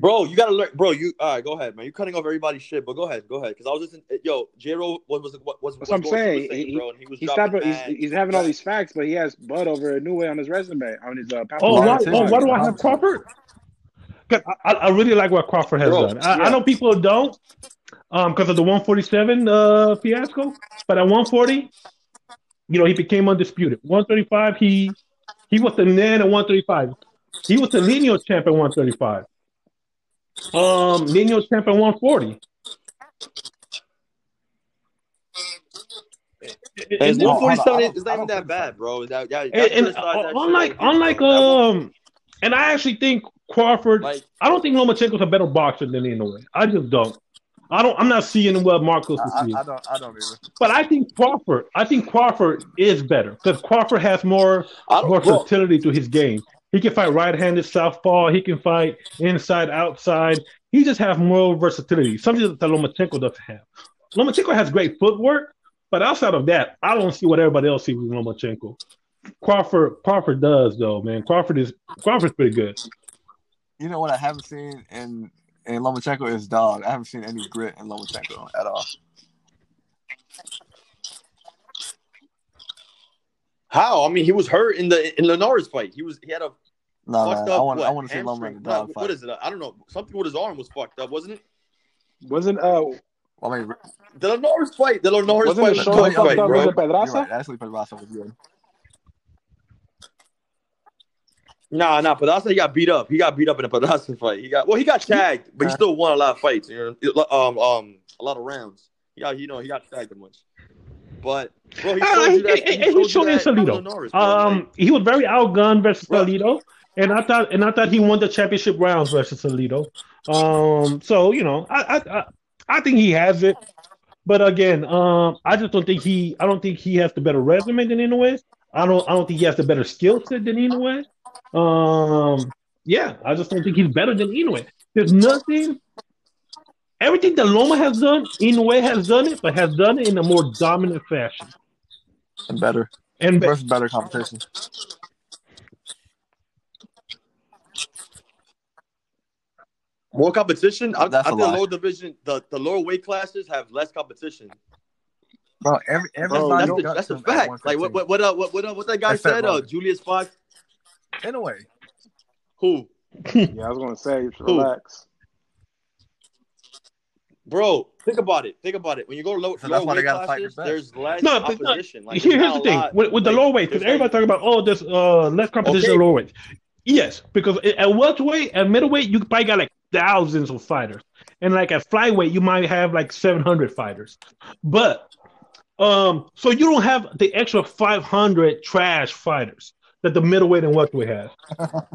Bro, you gotta learn, bro. You all right? Go ahead, man. You're cutting off everybody's shit, but go ahead, go ahead. Because I was listening. Yo, J Ro was was what was That's what I'm was going through saying. He- bro, he was He's, stopping, he's, he's having all these facts, but he has Bud over Inoue on his resume on his uh, pound oh, for why, pound. oh, why do I have Crawford? 'Cause I, I really like what Crawford has Bro, done. I, I know people don't, um, because of the 147 uh fiasco, but at 140, you know, he became undisputed. 135, he he was the man at 135. He was the lineal champ at 135. Um, lineal champ at 140. And it's And- Hold on, 147 I is it's not even that bad, bro. That, that, and, that and, that shit unlike like, unlike um, and I actually think Crawford. Like, I don't think Lomachenko's a better boxer than Inoue. I just don't. I don't. I'm not seeing what Marcos is I, seeing. I, I don't I don't either. But I think Crawford. I think Crawford is better because Crawford has more versatility to his game. He can fight right-handed southpaw. He can fight inside, outside. He just has more versatility. Something that Lomachenko doesn't have. Lomachenko has great footwork, but outside of that, I don't see what everybody else sees with Lomachenko. Crawford, Crawford does though, man. Crawford is Crawford's pretty good. You know what I haven't seen in in Lomachenko is dog. I haven't seen any grit in Lomachenko at all. How? I mean, he was hurt in the in Linares fight. He was he had a No, fucked man, up. I want what, I want to see Loma in the dog No, fight. What is it? I don't know. Something with his arm was fucked up, wasn't it? Wasn't uh I mean, The Norris fight, the Norris Wasn't fight the was a no, tough no, fight, you're bro. with the You're Pedraza? right. Actually, Pedraza was good. Nah, nah, Pedraza he got beat up. He got beat up in a Pedraza fight. He got well, he got tagged, but he still won a lot of fights. You know, um, um, a lot of rounds. He got, you know, he got tagged a bunch. But bro, he Uh, showed you that. he, He Salido. Norris, bro. Um, Like, he was very outgunned versus Bro. Salido, and I thought and I thought he won the championship rounds versus Salido. Um, so you know, I I I, I think he has it, but again, um, I just don't think he I don't think he has the better resume than Inoue. I don't I don't think he has the better skill set than Inoue. Um, yeah, I just don't think he's better than Inoue. There's nothing. Everything that Loma has done, Inoue has done it, but has done it in a more dominant fashion. And better. And Versus better competition. more competition. I, I That's a think the lower division, the, the lower weight classes have less competition. Bro, every Bro, That's, the, that's a fact. Like what what what uh, what what, uh, what that guy Except said? Uh, Julius Fox. In a way. Who? yeah, I was gonna say relax. Bro, think about it. Think about it. When you go to low, So lower that's why they weight gotta fight classes, there's less No, but no. Like, Here- here's the thing lot. with, with the Like, lower weight because there's everybody like- talk about oh there's uh less competition Okay. at lower weight. Yes, because at welterweight and middleweight you probably got like thousands of fighters, and like at flyweight you might have like seven hundred fighters, but um so you don't have the extra five hundred trash fighters that the middleweight and welterweight has.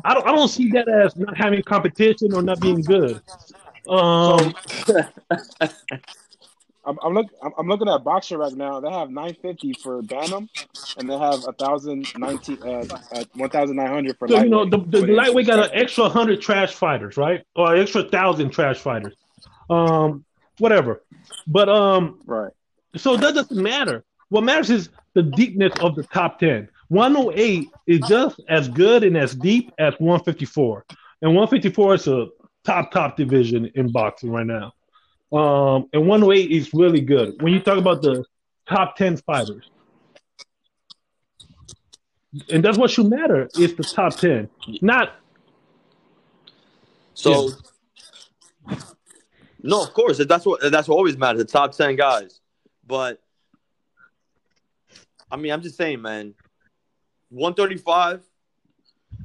I don't I don't see that as not having competition or not being good. Um, *laughs* I'm, I'm look I'm, I'm looking at BoxRec right now. They have 950 for Bantam, and they have 1,019 uh, uh 1,900 for so you know the, the, the lightweight got an extra hundred trash fighters, right? Or an extra thousand trash fighters. Um, whatever. But um, right. so that doesn't matter. What matters is the deepness of the top ten. 108 is just as good and as deep as 154, and 154 is a top top division in boxing right now. Um, and 108 is really good. When you talk about the top 10 fighters, and that's what should matter is the top 10, not So, no, of course, that's what that's what always matters. The top ten guys, but I mean, I'm just saying, man. 135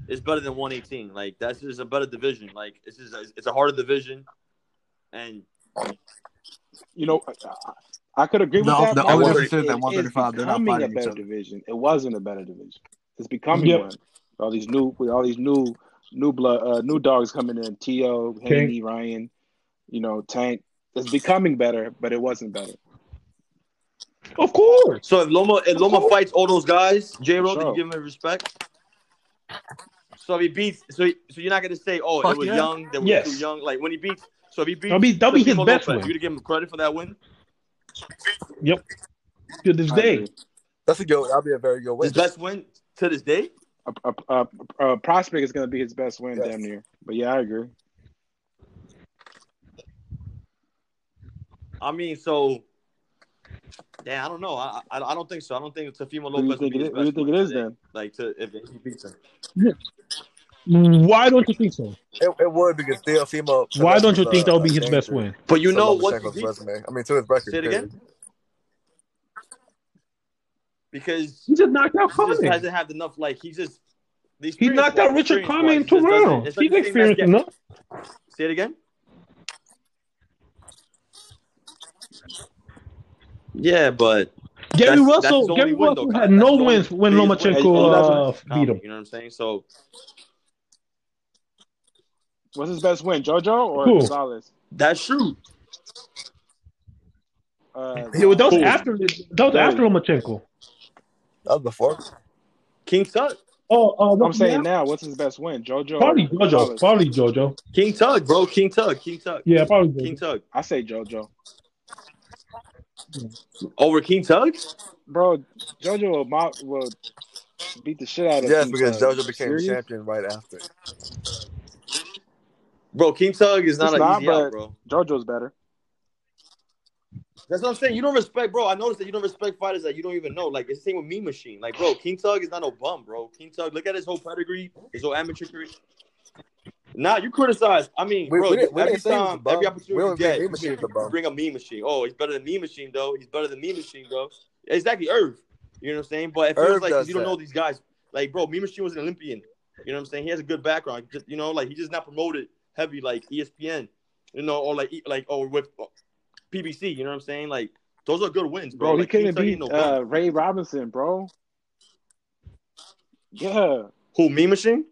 is better than 118. Like that's just a better division. Like it's just a, it's a harder division, and You know, I, I could agree with The- that. the but only it- difference is that it 135 they're not becoming a fighting each better other. division. It wasn't a better division. It's becoming Yep. one. All these new with all these new new blood uh, new dogs coming in. To Haney, Ryan, you know, Tank. It's becoming better, but it wasn't better. of course. so if Loma if Loma fights all those guys, J Ro, do Sure. you give him respect? So if he beats, so so you're not gonna say, oh, Fuck it was yeah. young, they were Yes. too young. Like when he beats, so if he beats, That'll be- that'll be his best Lopez, win. You to give him credit for that win? Yep. To this I day, agree. That's a good. That'll be a very good win. His best win to this day. A, a, a, a prospect is going to be his best win, Yes. damn near. But yeah, I agree. I mean, so. Yeah, I don't know. I, I I don't think so. I don't think Teofimo Who do you Lopez think it? Who do you think it is today. then? Like to if he beats him. why don't you think so? It, it would because Teofimo. Why don't you think that would be his best win? But you to know what? Lomachenko's resume. I mean, to his record. Say it again. period. Because He just knocked out he just hasn't had enough. Like he just. He knocked out Richard Commey in two rounds. He's experienced enough. Say it again. Yeah, but Gary that's- Russell, that's Gary Russell though, had no wins when biggest win. Lomachenko uh, beat him. You know what I'm saying? So What's his best win, JoJo or Who? Gonzalez? that's true. Uh, Yeah, well, that was Who? after that was after Lomachenko. That was before. King Tug. Oh, uh, I'm saying his now, what's his best win, JoJo? probably JoJo. Gonzalez? Probably JoJo. King Tug, bro. King Tug. King Tug. Yeah, probably King JoJo. Tug. I say JoJo. Over King Tug? Bro, JoJo will, mo- will beat the shit out of Yes, King because Tug. JoJo became Serious? champion right after. Bro, King Tug is not It's an not, easy but- out, bro. JoJo's better. That's what I'm saying. You don't respect, bro. I noticed that you don't respect fighters that you don't even know. Like it's the same with Mean Machine. Like, bro, King Tug is not no bum, bro. King Tug, look at his whole pedigree, his whole amateur career. Nah, you criticize. I mean, We- bro, we didn't- we every didn't say he was a time, bum. every opportunity you don't get, Mean Machine is a you bum. bring up Mean Machine. Oh, he's better than Mean Machine, though. He's better than Mean Machine, though. Exactly, Irv. You know what I'm saying? But it feels Irv like 'cause does you don't that. know these guys. Like, bro, Mean Machine was an Olympian. You know what I'm saying? He has a good background. Just, you know, like he's just not promoted heavy like ESPN. You know, or like like or with PBC. You know what I'm saying? Like those are good wins, bro. Bro, he like, can't couldn't beat no uh, Ray Robinson, bro. Yeah. Who Mean Machine?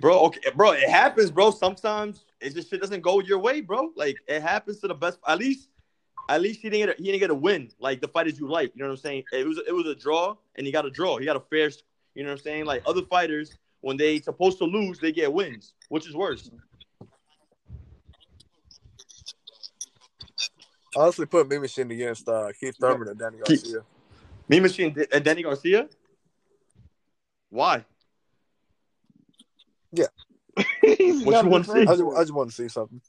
Bro, okay, bro, it happens, bro. Sometimes it just shit doesn't go your way, bro. Like it happens to the best. At least, at least he didn't get a, he didn't get a win. Like the fighters you like, you know what I'm saying? It was it was a draw, and he got a draw. He got a fair, you know what I'm saying? Like other fighters, when they supposed to lose, they get wins, which is worse. Honestly, put Mean Machine against uh, Keith Thurman and Danny Garcia. Mean Machine and Danny Garcia. Why? *laughs* He's What you wanna the see? I just, I just want to see something.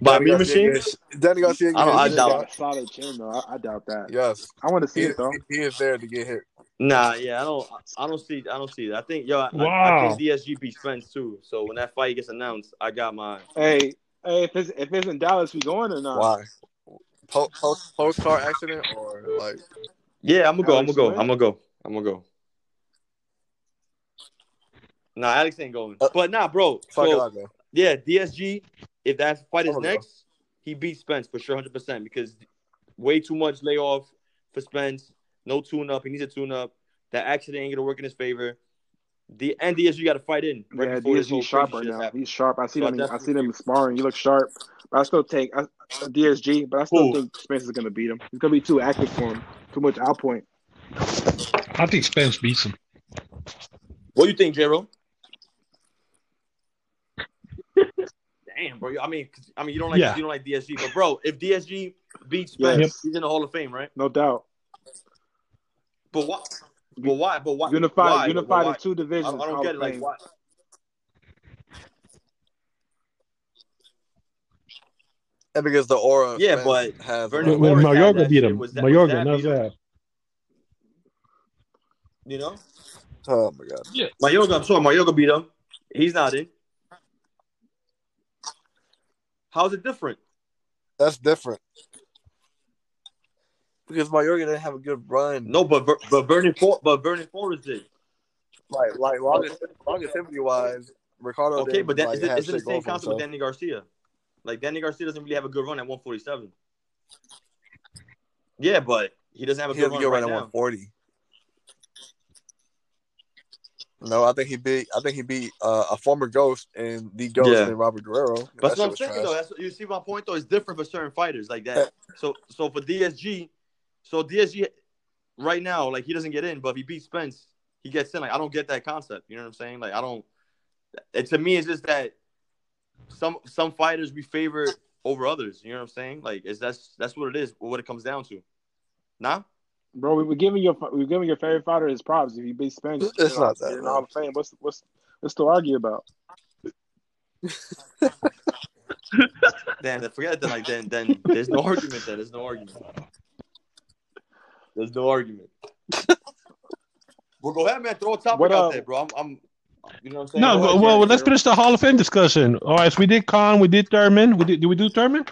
By Danny Mean Machine? against- Danny Garcia. I don't- I doubt got a solid chin, though. I, I doubt that. Yes, I want to see he, it, though. he is there to get hit. Nah, yeah, I don't, I don't see, I don't see that. I think, yo, I, I Wow. think DSG beat Spence too. So when that fight gets announced, I got mine. Hey, hey, if it's if it's in Dallas, we going or not? Why? Post post car accident or like Yeah, I'm gonna go. I'm gonna go. I'm gonna go. I'm gonna go. Nah, Alex ain't going. Uh, But nah, bro. fuck So I'll yeah, DSG. If that fight is I'm go. next, he beats Spence for sure, hundred percent. Because way too much layoff for Spence. No tune up. He needs a tune up. That accident ain't gonna work in his favor. The and DSG got to fight in. Right Yeah, before this whole DSG sharp right now. happens. He's sharp. I see So I them. I, definitely see them sparring. You look sharp, but I still take I, DSG. But I still Who? think Spence is gonna beat him. He's gonna be too active for him. Too much outpoint. I think Spence beats him. What do you think, J-Ro? Damn, bro. I mean, I mean, you don't like Yeah. you don't like DSG, but bro, if DSG beats Yes. Spence, he's in the Hall of Fame, right? No doubt. But why? But why? But why? Unified, why? unified But why? in two divisions. don't, I don't get it. Like, Fame. why? And because the aura. Yeah, Spence but has Vernon a- When, when Forrest had Mayorga beat him, Was that- was Mayorga, that knows beat him? that. You know, Oh my god. Mayorga. I'm sorry, Mayorga beat him. He's not in. How's it different? That's different. Because Mayorga didn't have a good run. No, but but Vernon For- but Vernon Forrest did. Like like longest longevity wise, Ricardo. Okay, didn't, but that like, is it, it the same concept with. Danny Garcia? Like Danny Garcia doesn't really have a good run at 147. Yeah, but he doesn't have a He good run right run at now. 140. No, I think he beat. I think he beat uh, a former Ghost and the Ghost Yeah. and Robert Guerrero. That's That what I'm was saying trash. though. That's you see my point though. It's different for certain fighters like that. So so for DSG, so DSG right now like he doesn't get in, but if he beats Spence, he gets in. Like I don't get that concept. You know what I'm saying? Like I don't. It, to me, it's just that some some fighters we favor over others. You know what I'm saying? Like it's that's that's what it is. What it comes down to. Nah. Bro, we were giving your we were giving your favorite fighter his props. If he beats Spence, It's you know, not that, in the man. Hall of Fame. What's what's what's to argue about? *laughs* Then forget that. Like then then there's no argument. Then there's no argument. There's no argument. well, go ahead, man. Throw a topic What, out uh, there, bro. I'm, I'm you know what I'm saying. No, well, well, let's finish the Hall of Fame discussion. All right, so we did Khan, we did Thurman. We did. Did we do Thurman?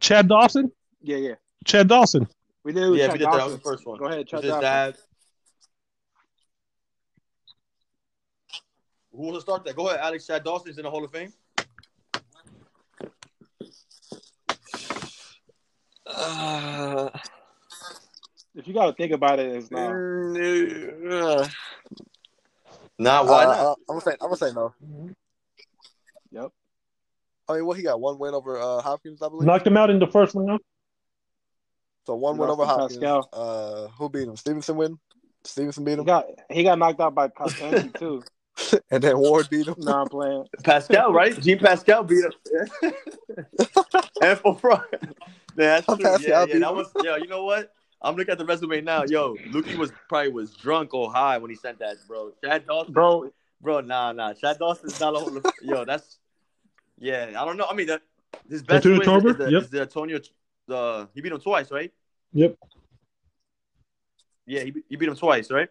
Chad Dawson. Yeah, yeah. Chad Dawson. We did. Yeah, Chad we did that. That was the first one. Go ahead, Chad Dawson. dad. Who wants to start that? Go ahead, Alex. Chad Dawson's in the Hall of Fame. Uh, If you got to think about it, it's not. uh, Nah, why uh, not? I'm gonna say. I'm gonna say no. Yep. I mean, what he got? One win over uh, Hopkins, I believe. Knocked him out in the first round. So one He win over Hopkins. Pascal. Uh, who beat him? Stevenson win. Stevenson beat He him, got he got knocked out by Kostanski *laughs* too. and then Ward beat him. No, I'm playing. Pascal, right? *laughs* Jean Pascal beat him. *laughs* and for front. Yeah, that's true. Pascal Yeah, yeah, that was. Yo, you know what? I'm looking at the resume now. Yo, Lukey was probably was drunk or high when he sent that, bro. Chad Dawson, Bro, bro, nah, nah. Chad Dawson's not a whole. Yo, that's. Yeah, I don't know. I mean, that his best Antonio win is, Tarver? is the, Yep. is the Antonio. The he beat him twice, right? Yep. Yeah, he, he beat him twice, right?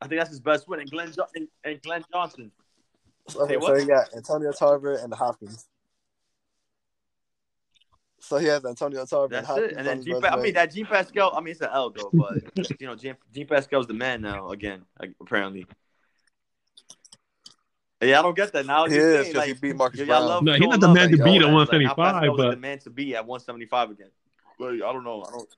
I think that's his best win. And Glenn jo- and, and Glenn Johnson. Okay, what? so he got Antonio Tarver and Hopkins. So he has Antonio Tarver and That's Hopkins. it. And then his Jean, Pa- I mean that Jean Pascal. I mean it's an L though, but you know Jean, Jean Pascal's the man now again. Apparently. Yeah, I don't get that now. He you're is, saying, 'cause he beat Marcus y'all- y'all Brown. love No, he's not the man to beat y'all. at Like, now 175, Pascal is but- the man to be at 175 again. Like, I don't know. I don't.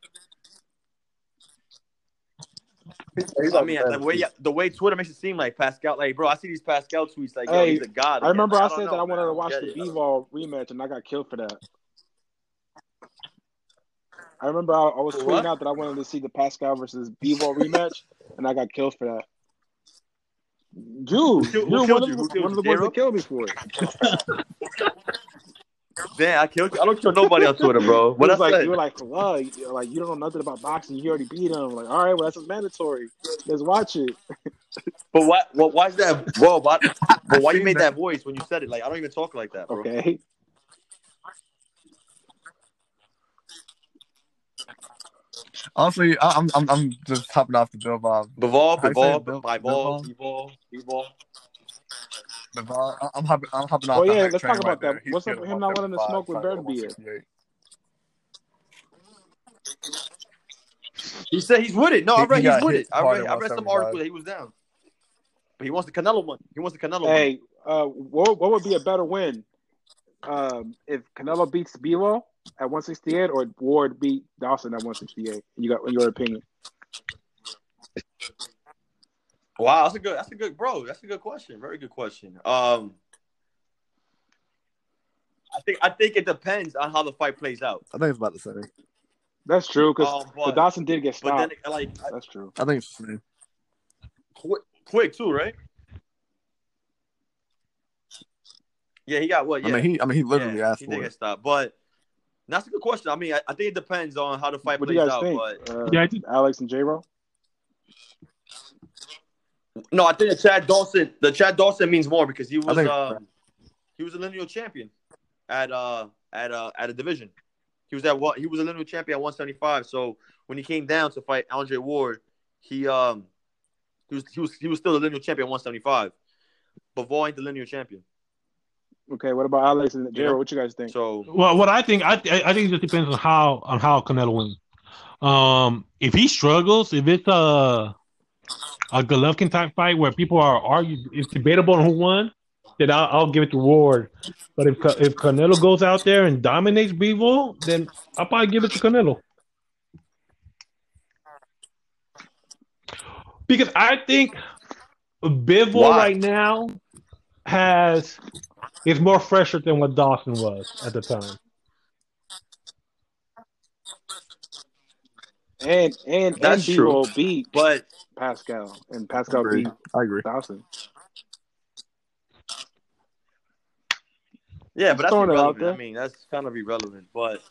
He's I mean, the the way best. the way Twitter makes it seem like Pascal, like bro, I see these Pascal tweets like, yo, Hey, he's a god. I remember again. I said know, that I man. wanted to watch the it. B-Ball rematch, and I got killed for that. I remember I, I was For tweeting what? out that I wanted to see the Pascal versus B-Ball rematch, and I got killed for that. You, Who you're one you? of, the- killed one of the ones J-Ro? that killed me for it. *laughs* Damn, I killed. you. I don't kill nobody on Twitter, bro. *laughs* What I like, said? you were like? You're like, you don't know nothing about boxing. You already beat him. Like, all right, well, that's mandatory. Let's watch it. *laughs* But why? Well, why is that, bro? Why, but why you made that. that voice when you said it? Like I don't even talk like that, bro. Okay. Honestly, I- I'm I'm I'm just hopping off the Bill Bob. Bivol, How you Bivol, it, Bill- by ball, Bivol, Bivol. I- I'm hopping I'm hopping off. Oh yeah, let's train talk right about that. What's up with him not wanting to smoke with fighting at Bearbeard? 168. He said he's with it. No, I read he he's with it. I read, I read some article that he was down. But he wants the Canelo one. He wants the Canelo one. Hey, uh, what what would be a better win? Um, if Canelo beats Bivol at 168 or Ward beat Dawson at 168? You got in your opinion? Wow, that's a good. That's a good, bro. That's a good question. Very good question. Um, I think I think it depends on how the fight plays out. I think it's about the same. That's true because Um, but, Dawson did get stopped. but stopped. then, like, That's true. I think it's the same. quick, quick too, right? Yeah, he got what? Yeah, I mean, he I mean he literally yeah, asked he for did it. get stopped, but that's a good question. I mean, I, I think it depends on how the fight What do you plays guys out. think? But Uh, Yeah, I think- Alex and J Ro. no, I think the Chad Dawson, the Chad Dawson means more because he was think- um, he was a lineal champion at uh at uh at a division. He was at what? He was a lineal champion at 175. So when he came down to fight Andre Ward, he um he was he was he was still a lineal champion at 175. But Vol ain't the lineal champion. Okay, what about Alex and J You Ro? What you guys think? So Well, what I think, I I I think it just depends on how on how Canelo wins. Um, if he struggles, if it's a a Golovkin type fight where people are arguing, it's debatable on who won, then I'll, I'll give it to Ward. But if if Canelo goes out there and dominates Bivol, then I'll probably give it to Canelo. Because I think Bivol right now has is more fresher than what Dawson was at the time. And and That's and true. Bivol beat but Pascal, and Pascal Agree. beat I agree. Dawson. Yeah, but that's throwing it out irrelevant. I mean, that's kind of irrelevant, but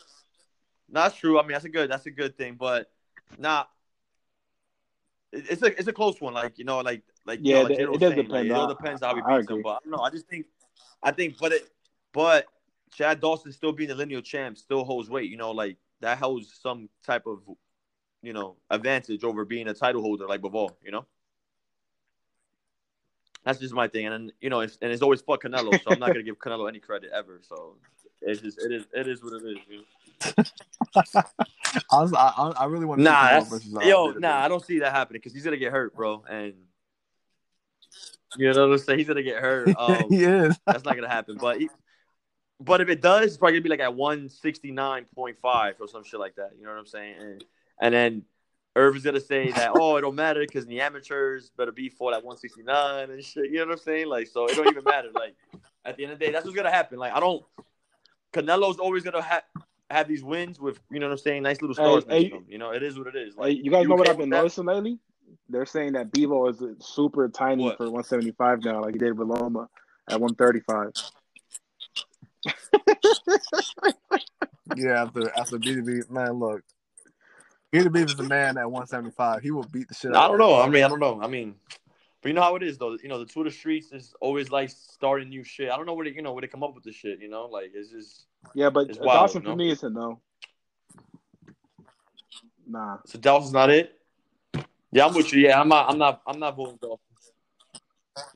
no, that's true. I mean, that's a good that's a good thing, but not. it's a it's a close one. Like you know, like like you Yeah, know, like it- Jiro it does saying, depend. Like, it all depends how he I beats him. agree. But I don't know. I just think I think, but it but Chad Dawson still being the lineal champ still holds weight. You know, like that holds some type of you know advantage over being a title holder like Bivol. You know. That's just my thing, and then, you know, it's, and it's always fuck Canelo, so I'm not gonna give *laughs* Canelo any credit ever. So it's just it is it is what it is. Dude. *laughs* Honestly, I, I I really want to Nah, see Canelo versus, yo, Bitter nah, I don't see that happening because he's gonna get hurt, bro, and you know what I'm saying. He's gonna get hurt. *laughs* Um, he is. that's not gonna happen. But he, but if it does, it's probably gonna be like at 169.5 or some shit like that. You know what I'm saying? And, and then Irvin's gonna say that oh, it don't matter because the amateurs better be for at 169 and shit. You know what I'm saying? Like, so it don't even matter. Like, at the end of the day, that's what's gonna happen. Like, I don't. Canelo's always gonna have have these wins with you know what I'm saying, nice little stars. Hey, hey, them. You know, it is what it is. Hey, Like, you guys know what I've been that? noticing lately? They're saying that Bevo is super tiny What? for 175 now, like he did with Loma at 135. *laughs* Yeah, after after BDB, man, look, BDB is the man at 175. He will beat the shit. I out don't of know. him. I mean, I don't know. I mean, but you know how it is though. You know, the Twitter streets is always like starting new shit. I don't know where they, you know, where they come up with this shit. You know, like it's just Yeah, but It's wild, Dawson no? for me is a no. Nah. so Dawson's not it. Yeah, I'm with you. Yeah, I'm not. I'm not. I'm not voting Dolphins.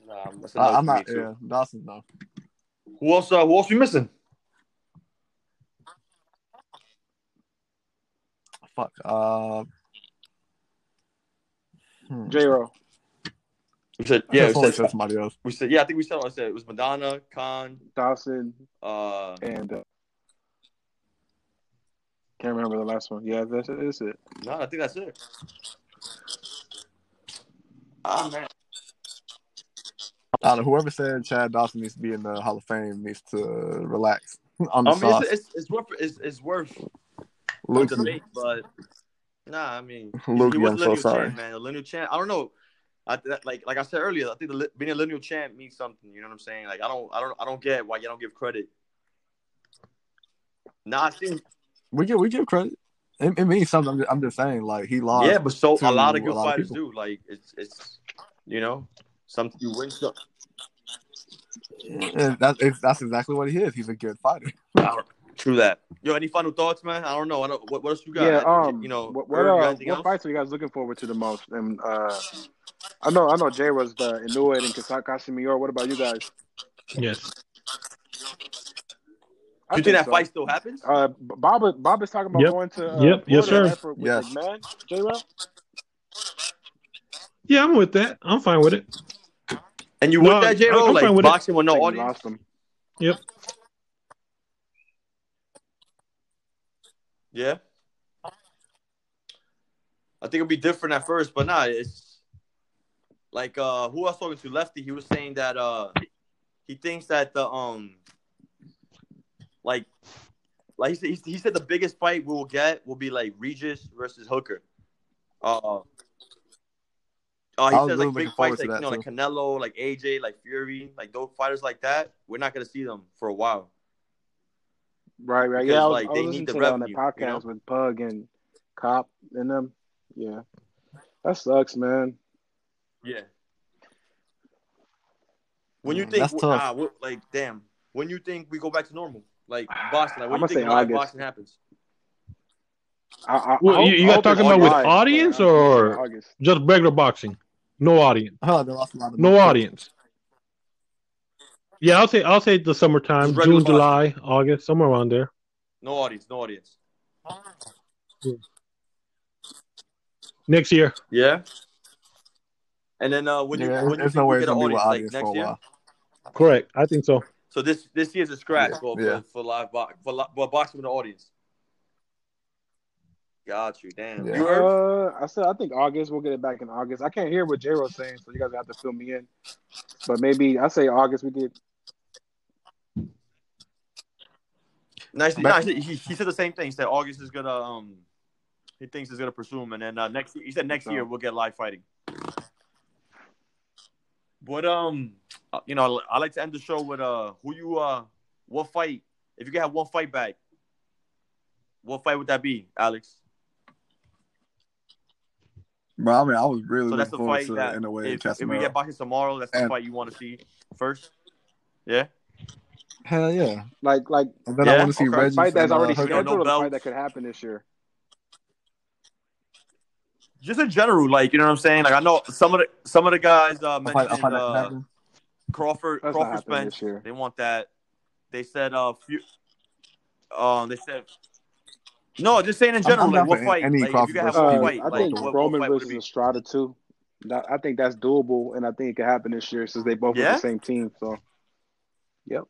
Nah, that's a no I, I'm not. Yeah, Dawson no. Who else? Uh, who else we missing? Fuck. Uh. hmm. J Ro. We said yeah. We said, said somebody else. we said yeah. I think we said. I said it was Maidana, Khan. Dawson, Uh, and uh, can't remember the last one. Yeah, that's, that's it. no, I think that's it. Ah man. I don't know. Whoever said Chad Dawson needs to be in the Hall of Fame needs to relax *laughs* on the I mean, sauce. it's, it's, it's worth it's, it's worth Luke, debate, but nah. I mean, Luke, I'm so sorry. champ, man. A lineal champ. I don't know. I like like I said earlier. I think the, being a lineal champ means something. You know what I'm saying? Like I don't I don't I don't get why you don't give credit. Nah, I think we give we give credit. It, it means something. I'm just, I'm just saying, like he lost. yeah, but so to a lot of a good lot fighters people. do. Like it's it's you know something you win. Some, And that, it's, that's exactly what he is. He's a good fighter. I True that. Yo, any final thoughts, man? I don't know. I don't, what, what else you got? yeah. Um. you know, what what, Irv, you got uh, what fights are you guys looking forward to the most? And uh, I know I know Jay was the Inoue and Kasakashi Mior. What about you guys? Yes. I you think that so. fight still happens? Uh, Bob, Bob is talking about Yep. going to. Uh, Yep. Yes, sir. for- with Yes. McMahon, J Ro. Yeah, I'm with that. I'm fine with it. and you No, with that, J I'm Ro? fine Like with it. boxing with no Like, audience? lost him. Yep. Yeah. I think it'll be different at first, but nah, it's like uh who I was talking to, Lefty, he was saying that uh he thinks that the um like like he said, he- he said the biggest fight we will get will be like Regis versus Hooker. Uh uh, he I says like big fights to like you know that, like Canelo, like AJ, like Fury, like those fighters like that. We're not gonna see them for a while. Right, right. Because, yeah, I was, like, I was they listening need the to that on the revenue, you podcast know? with Pug and Cop and them. Yeah, that sucks, man. Yeah. When you Mm, think, that's tough. ah, like, damn, when you think we go back to normal, like *sighs* Boston, like, when I'ma you think say live August. happens? I, I, Well, I you- hope- you I got talking about with audience I'm gonna or- August? Just regular boxing. No audience. I feel like they lost a lot of No money. audience. Yeah, I'll say I'll say the summertime, Just regular June, July, August, somewhere around there. No audience, no audience. Next year. Yeah. And then uh, when you when you there's think no we way get it's an gonna be with audience, like next for a year? while. Correct. I think so. So this this year's a scratch Yeah, for, yeah. for for live box for, li- for boxing with an audience. Got you, damn. Yeah. You heard? Uh, I said I think August. We'll get it back in August. I can't hear what J Ro's saying, so you guys have to fill me in. But maybe I say August. We get Nice. Back- Nah, he, he he said the same thing. He said August is gonna um he thinks he's gonna pursue him, and then uh, next he said next So- year we'll get live fighting. But um, uh, you know, I like to end the show with uh, who you uh, what fight? If you could have one fight back, what fight would that be, Alex? Bro, I mean, I was really So that's the fight to that in a way if, if we Casimero. get boxing tomorrow, that's the And- fight you want to see first. Yeah, Hell yeah! like like And then Yeah, I want to see okay. Reggie. fight that's uh, already Hooker. You know, scheduled, no the fight that could happen this year. Just in general, like you know what I'm saying. Like I know some of the some of the guys uh, A fight, a mentioned fight that can uh. Crawford That's not Crawford Spence. They want that. They said uh, few, um, they said. No, just saying in I'm- general, I'm like what fight? any Like, if you Crawford could have versus Uh, fight, I like think what, what Roman fight would versus? Estrada too. That, I think that's doable, and I think it could happen this year since they both Yeah? are the same team. So, yep.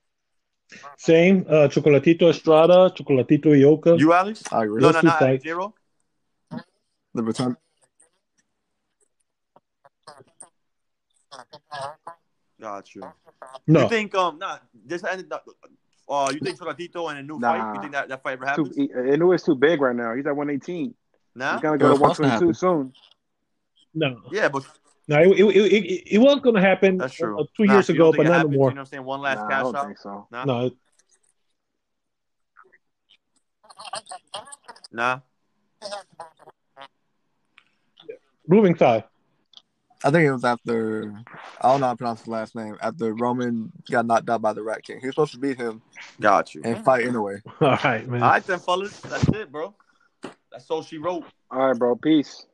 Same. Uh, Chocolatito Estrada, Chocolatito Ioka. You, Alex? I agree. No, Those no, two not Alex. fights. Zero. The return. Got you. no. You think um, nah, this ended. up- Uh, you think Chocolatito and a new fight? You think that that fight ever Too, happens? he, Inoue is too big right now. He's at 118. Nah. He's gonna go was to supposed to 122 soon. No. Yeah, but No, it, it, it, it, it was going to happen that's true. uh, two Nah, years so ago, but not happens, anymore. You know what I'm saying? One last Nah, I cash don't out. think so. Nah. No. Nah. Moving side. I think it was after. I don't know how to pronounce his last name. After Roman got knocked out by the Rat King, he was supposed to beat him Got you. and fight anyway. *laughs* All right, man. All right then, fellas. That's it, bro. That's all she wrote. All right, bro. Peace.